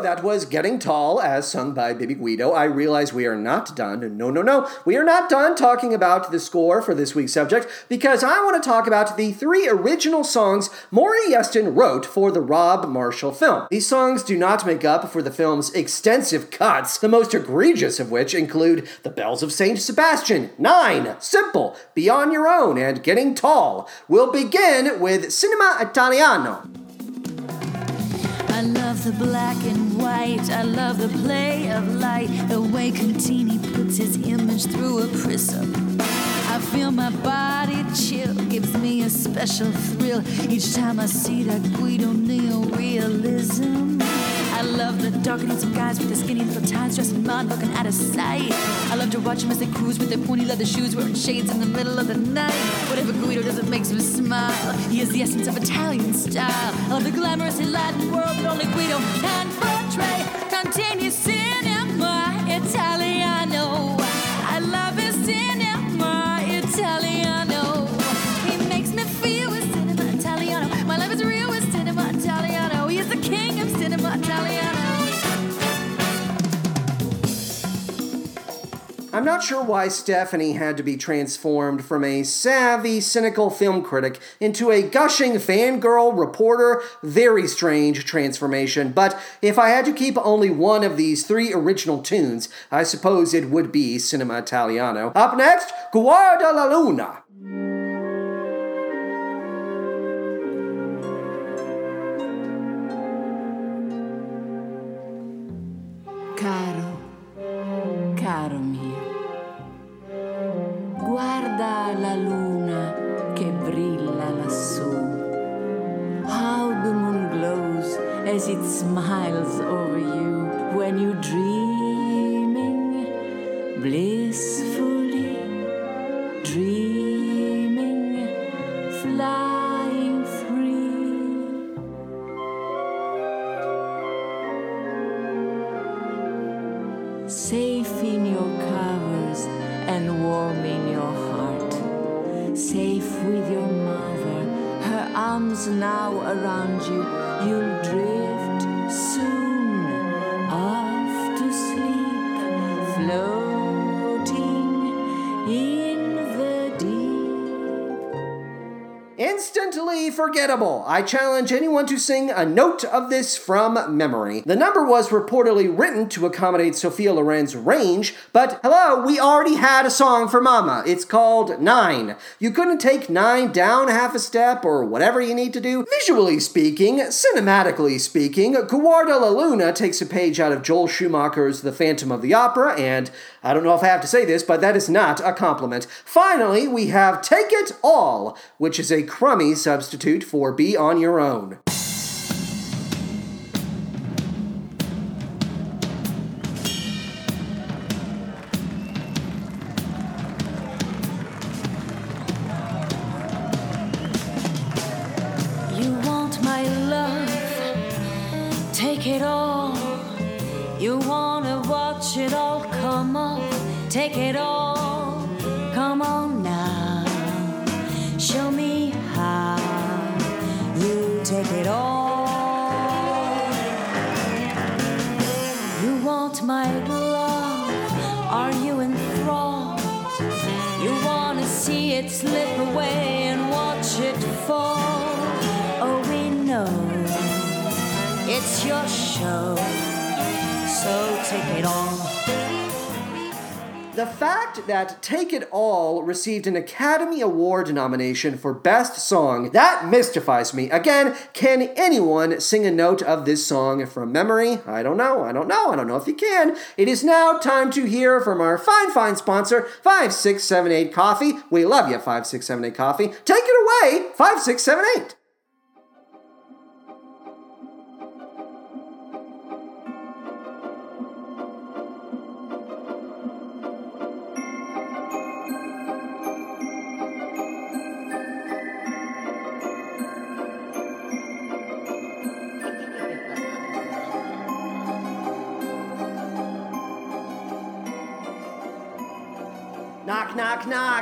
A: That was Getting Tall, as sung by Baby Guido. I realize we are not done. No, no, no. We are not done talking about the score for this week's subject because I want to talk about the three original songs Maury Yeston wrote for the Rob Marshall film. These songs do not make up for the film's extensive cuts, the most egregious of which include The Bells of St. Sebastian, Nine, Simple, Be On Your Own, and Getting Tall. We'll begin with Cinema Italiano.
E: The black and white. I love the play of light. The way Contini puts his image through a prism. I feel my body chill, gives me a special thrill each time I see that Guido neo-realism. I love the darkness of guys with their skinny little ties, dressed in mod, looking out of sight. I love to watch them as they cruise with their pointy leather shoes, wearing shades in the middle of the night. Whatever Guido does, it makes me smile. He is the essence of Italian style. I love the glamorous Latin world that only Guido can portray. Continue cinema Italiano.
A: I'm not sure why Stephanie had to be transformed from a savvy, cynical film critic into a gushing fangirl reporter. Very strange transformation, but if I had to keep only one of these three original tunes, I suppose it would be Cinema Italiano. Up next, Guarda la Luna. Instantly forgettable. I challenge anyone to sing a note of this from memory. The number was reportedly written to accommodate Sophia Loren's range, but hello, we already had a song for Mama. It's called Nine. You couldn't take nine down half a step or whatever you need to do. Visually speaking, cinematically speaking, Guarda La Luna takes a page out of Joel Schumacher's The Phantom of the Opera, and I don't know if I have to say this, but that is not a compliment. Finally, we have Take It All, which is a crummy substitute for Be On Your Own.
H: My love, are you enthralled? You wanna see it slip away and watch it fall. Oh, we know it's your show, so take it all.
A: The fact that Take It All received an Academy Award nomination for Best Song, that mystifies me. Again, can anyone sing a note of this song from memory? I don't know, I don't know, I don't know if you can. It is now time to hear from our fine, fine sponsor, 5678 Coffee. We love you, 5678 Coffee. Take it away, 5678.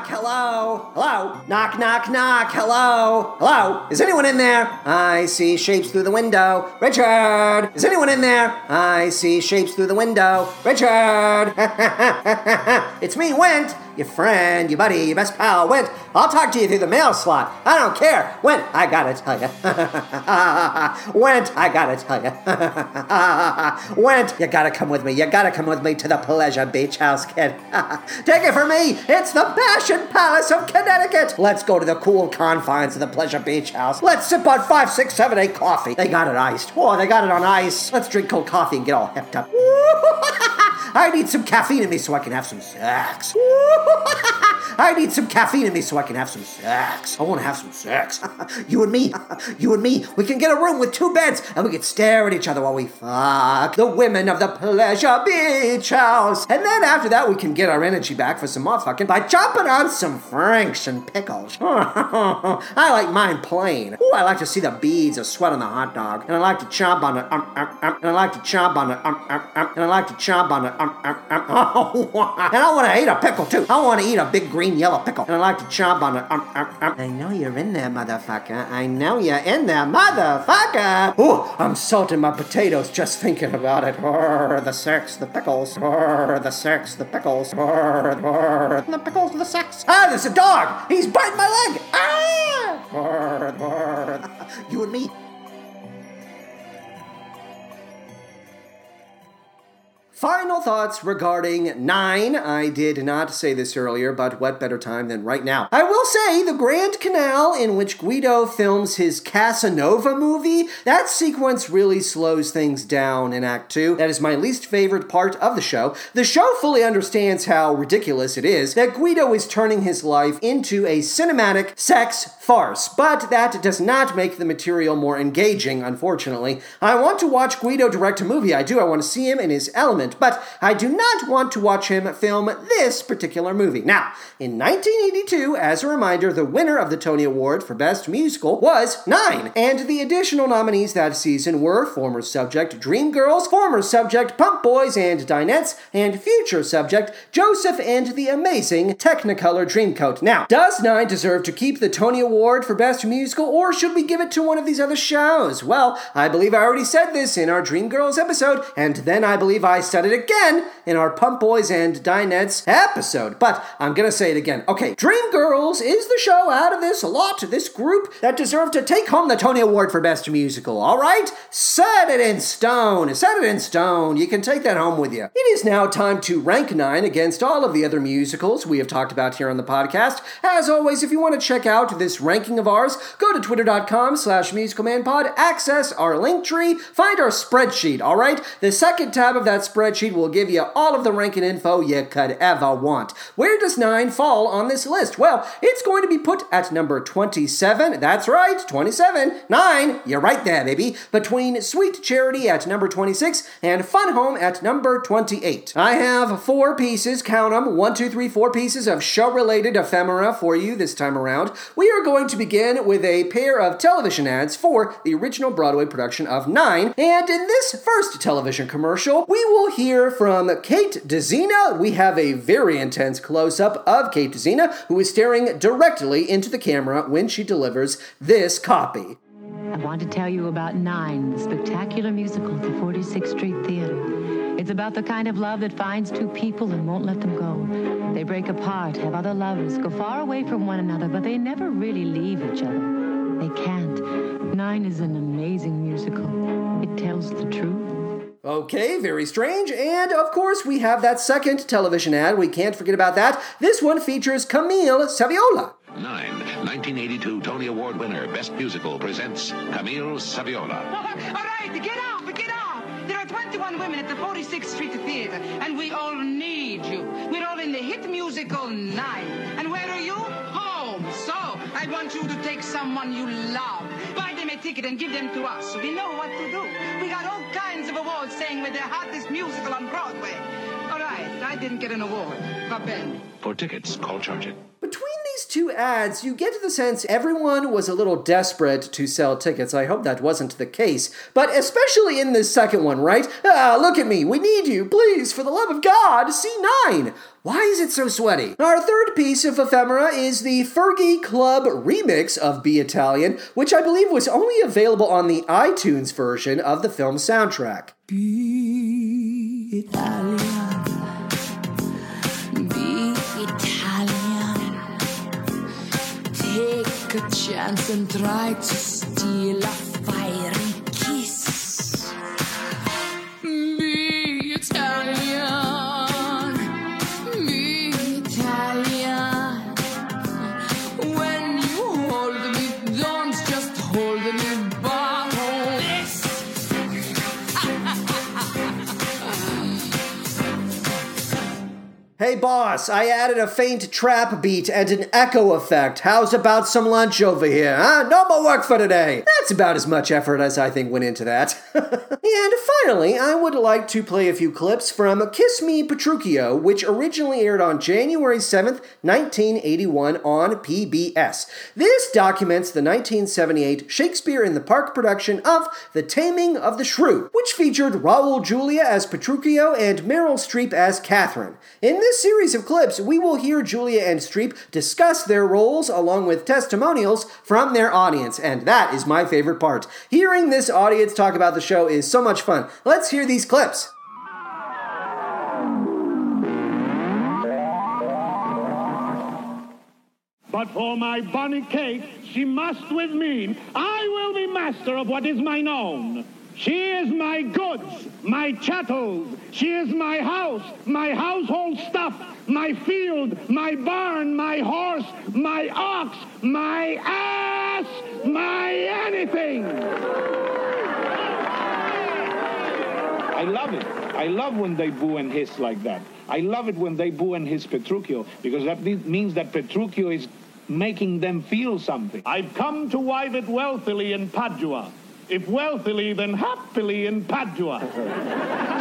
A: Knock. Hello. Hello. Knock, knock, knock. Hello. Hello. Is anyone in there? I see shapes through the window. Richard. Is anyone in there? I see shapes through the window. Richard. <laughs> it's me, Went. Your friend, your buddy, your best pal, Went. I'll talk to you through the mail slot. I don't care. <laughs> Went. I gotta tell you. Went. I gotta tell you. Went. You gotta come with me. You gotta come with me to the Pleasure Beach House, kid. <laughs> Take it from me. It's the Passion Palace of Connecticut. Let's go to the cool confines of the Pleasure Beach House. Let's sip on five, six, seven, eight coffee. They got it iced. Oh, they got it on ice. Let's drink cold coffee and get all hepped up. <laughs> <laughs> I need some caffeine in me so I can have some sex. I need some caffeine in me so I can have some sex. I want to have some sex. you and me, <laughs> you and me, we can get a room with two beds and we can stare at each other while we fuck the women of the Pleasure Beach House. And then after that, we can get our energy back for some more fucking by chopping on some franks and pickles. <laughs> I like mine plain. Ooh, I like to see the beads of sweat on the hot dog. And I like to chomp on it. Um, um, um, and I like to chomp on it. Um, um, um, and I like to chomp on it. <laughs> And I want to eat a pickle too. I want to eat a big green yellow pickle. And I like to chomp on it. I know you're in there, motherfucker. I know you're in there, motherfucker. Ooh, I'm salting my potatoes just thinking about it. Brr, the sex, the pickles. Brr, the sex, the pickles. Brr, the pickles, the sex. Ah, there's a dog. He's biting my leg. Ah! Brr, brr. <laughs> You and me. Final thoughts regarding Nine. I did not say this earlier, but what better time than right now? I will say the Grand Canal in which Guido films his Casanova movie, that sequence really slows things down in Act 2. That is my least favorite part of the show. The show fully understands how ridiculous it is that Guido is turning his life into a cinematic sex farce, but that does not make the material more engaging, unfortunately. I want to watch Guido direct a movie, I do. I want to see him in his element, but I do not want to watch him film this particular movie. Now, in 1982, as a reminder, the winner of the Tony Award for Best Musical was Nine, and the additional nominees that season were former subject Dreamgirls, former subject Pump Boys and Dinettes, and future subject Joseph and the Amazing Technicolor Dreamcoat. Now, does Nine deserve to keep the Tony Award for Best Musical, or should we give it to one of these other shows? Well, I believe I already said this in our Dreamgirls episode, and then I believe I said it again in our Pump Boys and Dinettes episode. But I'm gonna say it again. Okay, Dreamgirls is the show out of this lot, this group that deserve to take home the Tony Award for Best Musical. All right, set it in stone. Set it in stone. You can take that home with you. It is now time to rank Nine against all of the other musicals we have talked about here on the podcast. As always, if you want to check out this ranking of ours, go to twitter.com slash musicalmanpod, access our link tree, find our spreadsheet, all right? The second tab of that spreadsheet will give you all of the ranking info you could ever want. Where does 9 fall on this list? Well, it's going to be put at number 27. That's right, 27. 9, you're right there, baby. Between Sweet Charity at number 26 and Fun Home at number 28. I have four pieces, count them, one, two, three, four pieces of show-related ephemera for you this time around. We are going to begin with a pair of television ads for the original Broadway production of Nine, and in this first television commercial, we will hear from Kate Dezina. We have a very intense close-up of Kate Dezina, who is staring directly into the camera when she delivers this copy.
K: I want to tell you about Nine, the spectacular musical at the 46th Street Theater. It's about the kind of love that finds two people and won't let them go. They break apart, have other lovers, go far away from one another, but they never really leave each other. They can't. Nine is an amazing musical. It tells the truth.
A: Okay, very strange. And of course, we have that second television ad. We can't forget about that. This one features Camille Saviola.
L: Nine, 1982 Tony Award winner, Best Musical, presents Camille Saviola. <laughs>
M: All right, get up, get up. There are 21 women at the 46th Street Theater, and we all need you. We're all in the hit musical Nine. And where are you? So, I want you to take someone you love, buy them a ticket, and give them to us. We know what to do. We got all kinds of awards saying we're the hottest musical on Broadway. All right, I didn't get an award. Va bene.
L: For tickets, call Charge It.
A: Between these two ads, you get the sense everyone was a little desperate to sell tickets. I hope that wasn't the case. But especially in this second one, right? Ah, look at me. We need you. Please, for the love of God, C9. Why is it so sweaty? Our third piece of ephemera is the Fergie Club remix of Be Italian, which I believe was only available on the iTunes version of the film soundtrack.
N: Be Italian. A chance and try to steal
A: boss, I added a faint trap beat and an echo effect. How's about some lunch over here, huh? No more work for today. That's about as much effort as I think went into that. <laughs> and finally, I would like to play a few clips from Kiss Me Petruchio, which originally aired on January 7th, 1981 on PBS. This documents the 1978 Shakespeare in the Park production of The Taming of the Shrew, which featured Raul Julia as Petruchio and Meryl Streep as Catherine. In this series of clips, we will hear Julia and Streep discuss their roles along with testimonials from their audience, and that is my favorite part. Hearing this audience talk about the show is so much fun. Let's hear these clips.
O: But for my bonny Kate, she must with me. I will be master of what is mine own. She is my goods, my chattels. She is my house, my household stuff, my field, my barn, my horse, my ox, my ass, my anything. I love it. I love when they boo and hiss like that. I love it when they boo and hiss Petruchio because that means that Petruchio is making them feel something. I've come to wive it wealthily in Padua.
B: If wealthily, then happily in Padua.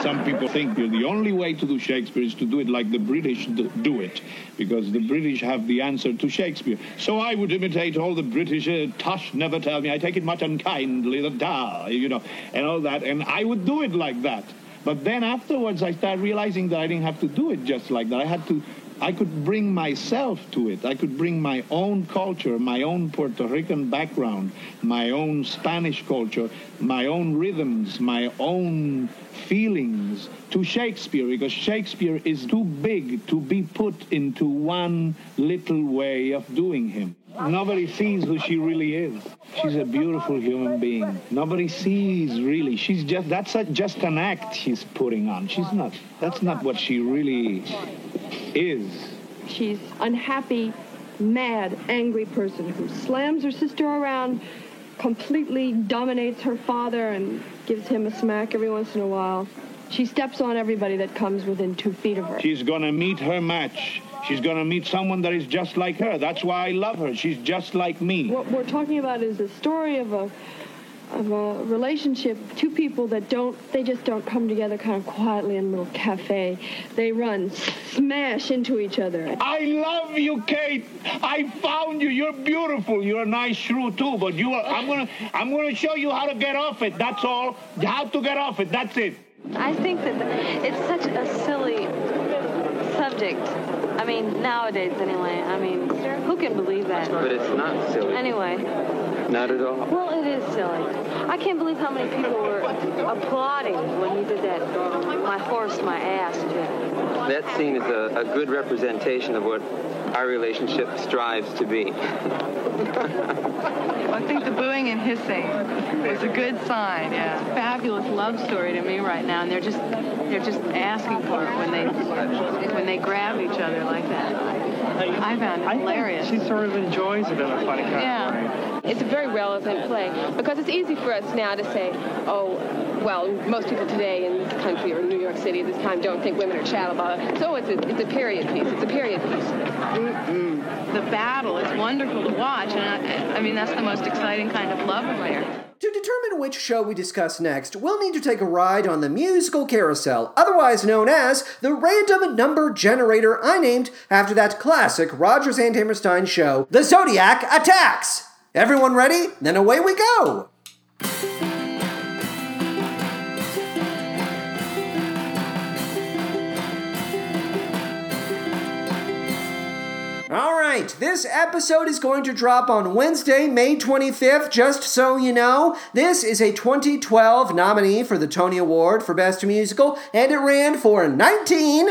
B: Some people think the only way to do Shakespeare is to do it like the British do it, because the British have the answer to Shakespeare. So I would imitate all the British, uh, tush, never tell me, I take it much unkindly, the da, you know, and all that, and I would do it like that. But then afterwards, I started realizing that I didn't have to do it just like that. I had to I could bring myself to it. I could bring my own culture, my own Puerto Rican background, my own Spanish culture, my own rhythms, my own feelings to Shakespeare because Shakespeare is too big to be put into one little way of doing him. Nobody sees who she really is. She's a beautiful human being. Nobody sees really. She's just that's a, just an act she's putting on. She's not. That's not what she really is.
P: She's unhappy, mad, angry person who slams her sister around, completely dominates her father, and gives him a smack every once in a while. She steps on everybody that comes within two feet of her.
B: She's gonna meet her match. She's gonna meet someone that is just like her. That's why I love her. She's just like me.
P: What we're talking about is the story of a of a relationship, two people that don't, they just don't come together kind of quietly in a little cafe. They run smash into each other.
B: I love you, Kate. I found you. You're beautiful. You're a nice shrew too. But you are. I'm gonna. I'm gonna show you how to get off it. That's all. How to get off it. That's it.
Q: I think that it's such a silly subject. I mean, nowadays anyway. I mean, who can believe that?
R: But it's not silly.
Q: Anyway.
R: Not at all.
Q: Well, it is silly. I can't believe how many people were applauding when you did that "My horse, my ass" bit.
R: That scene is a, a good representation of what our relationship strives to be.
S: I think the booing and hissing was a good sign. Yeah,
T: fabulous love story to me right now, and they're just they're just asking for it when they when they grab each other like that. I found it hilarious.
U: She sort of enjoys it in a funny kind
T: Yeah.
U: of way.
V: It's a very relevant play because it's easy for us now to say, oh, well, most people today in this country or in New York City at this time don't think women are chattel. blah, blah. So it's a, it's a period piece. It's a period piece.
T: The battle is wonderful to watch, and I, I mean that's the most exciting kind of love affair.
A: To determine which show we discuss next, we'll need to take a ride on the musical carousel, otherwise known as the random number generator I named after that classic Rodgers and Hammerstein show, The Zodiac Attacks. Everyone ready? Then away we go. All right, this episode is going to drop on Wednesday, May 25th, just so you know. This is a 2012 nominee for the Tony Award for Best Musical, and it ran for 19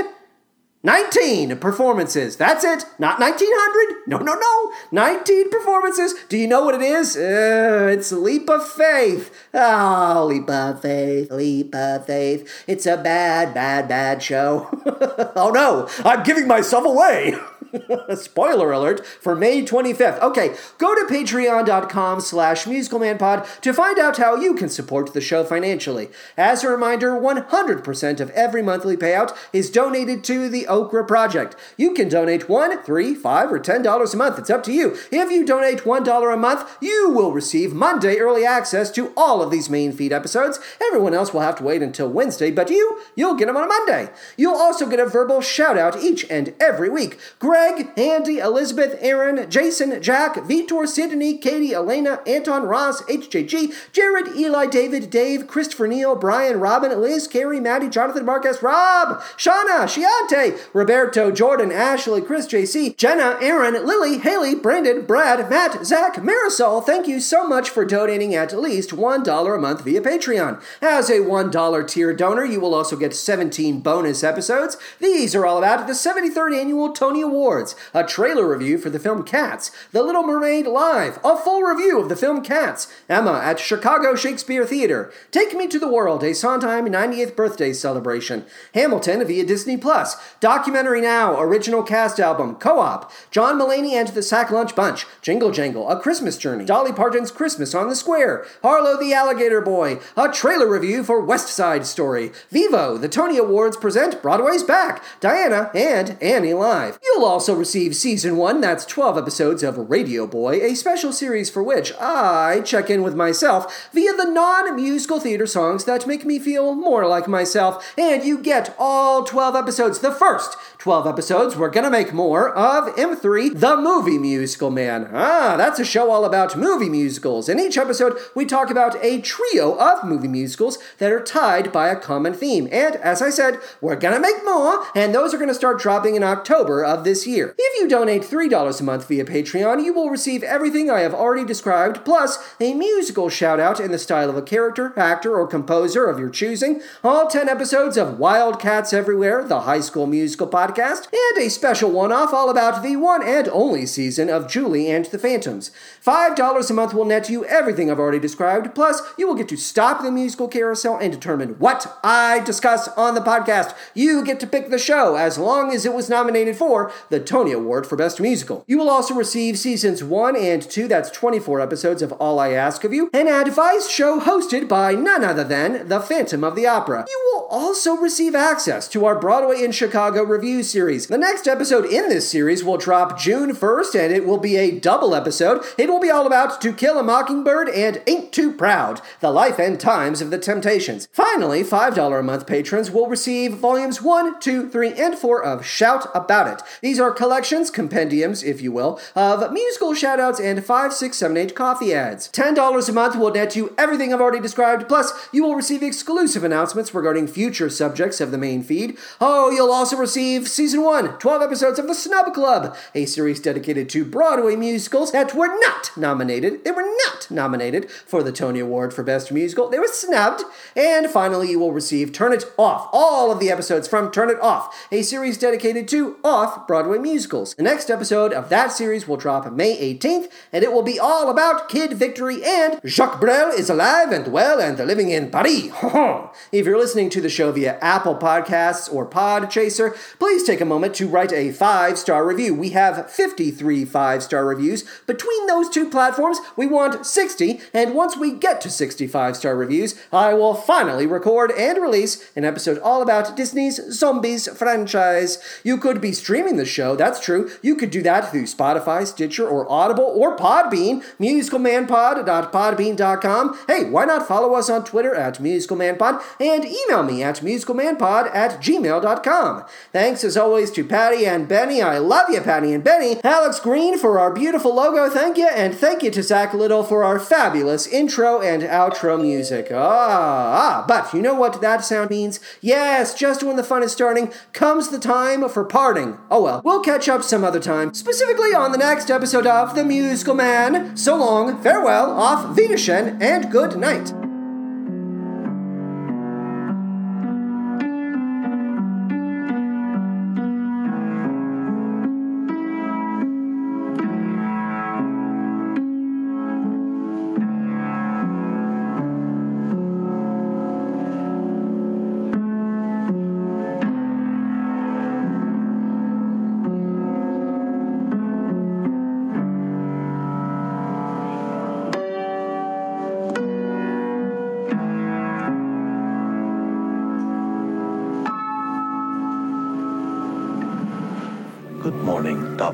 A: 19 performances. That's it. Not 1900. No, no, no. 19 performances. Do you know what it is? Uh, it's Leap of Faith. Oh, Leap of Faith, Leap of Faith. It's a bad, bad, bad show. <laughs> oh no, I'm giving myself away. <laughs> <laughs> Spoiler alert for May 25th. Okay, go to patreon.com slash musicalmanpod to find out how you can support the show financially. As a reminder, 100% of every monthly payout is donated to the Okra Project. You can donate one, three, five, or ten dollars a month. It's up to you. If you donate one dollar a month, you will receive Monday early access to all of these main feed episodes. Everyone else will have to wait until Wednesday, but you, you'll get them on a Monday. You'll also get a verbal shout out each and every week. Andy, Elizabeth, Aaron, Jason, Jack, Vitor, Sydney, Katie, Elena, Anton, Ross, HJG, Jared, Eli, David, Dave, Christopher Neal, Brian, Robin, Liz, Carrie, Maddie, Jonathan, Marcus, Rob, Shauna, Shiante, Roberto, Jordan, Ashley, Chris, JC, Jenna, Aaron, Lily, Haley, Brandon, Brad, Matt, Zach, Marisol, thank you so much for donating at least $1 a month via Patreon. As a $1 tier donor, you will also get 17 bonus episodes. These are all about the 73rd Annual Tony Awards, a trailer review for the film Cats, The Little Mermaid Live, a full review of the film Cats, Emma at Chicago Shakespeare Theater, Take Me to the World, a Sondheim 98th birthday celebration, Hamilton via Disney Plus, Documentary Now, original cast album, Co-op, John Mulaney and the Sack Lunch Bunch, Jingle Jangle, A Christmas Journey, Dolly Parton's Christmas on the Square, Arlo the Alligator Boy, a trailer review for West Side Story, Vivo, the Tony Awards present Broadway's Back, Diana, and Annie Live. You'll also receive season one, that's 12 episodes of Radio Boy, a special series for which I check in with myself via the non musical theater songs that make me feel more like myself. And you get all 12 episodes. The first 12 episodes, we're gonna make more of M3, the movie musical man. Ah, that's a show all about movie musicals. In each episode, we talk about a trio of movie musicals that are tied by a common theme. And as I said, we're gonna make more, and those are gonna start dropping in October of this year. If you donate $3 a month via Patreon, you will receive everything I have already described, plus a musical shout out in the style of a character, actor, or composer of your choosing, all 10 episodes of Wildcats Everywhere, the high school musical podcast, and a special one off all about the one and only season of Julie and the Phantoms. $5 a month will net you everything I've already described, plus, you will get to stop the musical carousel and determine what I discuss on the podcast. You get to pick the show as long as it was nominated for the Tony Award for Best Musical. You will also receive seasons 1 and 2, that's 24 episodes of All I Ask of You, an advice show hosted by none other than the Phantom of the Opera. You will also receive access to our Broadway in Chicago review series. The next episode in this series will drop June 1st, and it will be a double episode. It will be all about To Kill a Mockingbird and Ain't Too Proud, the life and times of the Temptations. Finally, $5 a month patrons will receive volumes 1, 2, 3, and 4 of Shout About It. These are collections, compendiums, if you will, of musical shoutouts and 5, 6, 7, 8 coffee ads. $10 a month will net you everything I've already described, plus you will receive exclusive announcements regarding future subjects of the main feed. Oh, you'll also receive season 1, 12 episodes of The Snub Club, a series dedicated to Broadway musicals that were not nominated. They were not nominated for the Tony Award for Best Musical. They were snubbed. And finally, you will receive Turn It Off, all of the episodes from Turn It Off, a series dedicated to off Broadway musicals. The next episode of that series will drop May 18th, and it will be all about Kid Victory and Jacques Brel is alive and well and living in Paris. <laughs> if you're listening to the show via Apple Podcasts or Podchaser, please take a moment to write a five star review. We have 53 five star reviews. Between those two platforms, we want 60, and once we get to 65 star reviews, I will finally record and release an episode all about Disney's Zombies franchise. You could be streaming the show, that's true. You could do that through Spotify, Stitcher, or Audible, or Podbean, musicalmanpod.podbean.com. Hey, why not follow us on Twitter at musicalmanpod and email me at musicalmanpod at gmail.com. Thanks as always to Patty and Benny. I love you, Patty and Benny. Alex Green for our beautiful logo, thank you. And thank you to Zach Little for our fabulous intro and outro music. Ah, ah, but you know what that sound means? Yes, just when the fun is starting comes the time for parting. Oh well, we'll catch up some other time, specifically on the next episode of The Musical Man. So long, farewell, off Wiedersehen, and good night.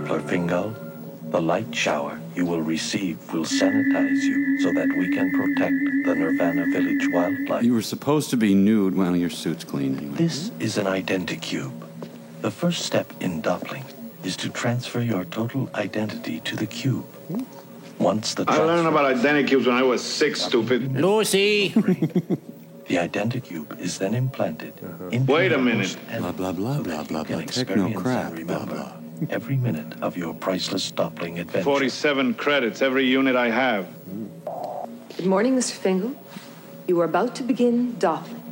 W: Morning, Fingal. The light shower you will receive will sanitize you so that we can protect the Nirvana Village wildlife.
X: You were supposed to be nude. Well, your suit's clean anyway.
W: This is an identicube. The first step in Doppling is to transfer your total identity to the cube. Once the
B: I learned about identicubes when I was six, stupid.
W: Lucy! the identicube is then implanted uh-huh. into
B: Wait a minute.
X: Blah, blah, blah, blah, blah, blah. Techno crap,
W: and
X: blah, blah.
W: Every minute of your priceless Doppling adventure.
B: 47 credits, every unit I have.
Y: Good morning, Mr. Fingal. You are about to begin Doppling.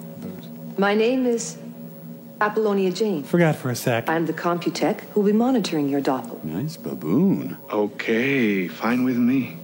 Y: My name is Apollonia Jane.
Z: Forgot for a sec.
Y: I'm the Computech who will be monitoring your Doppel.
X: Nice baboon.
B: Okay, fine with me.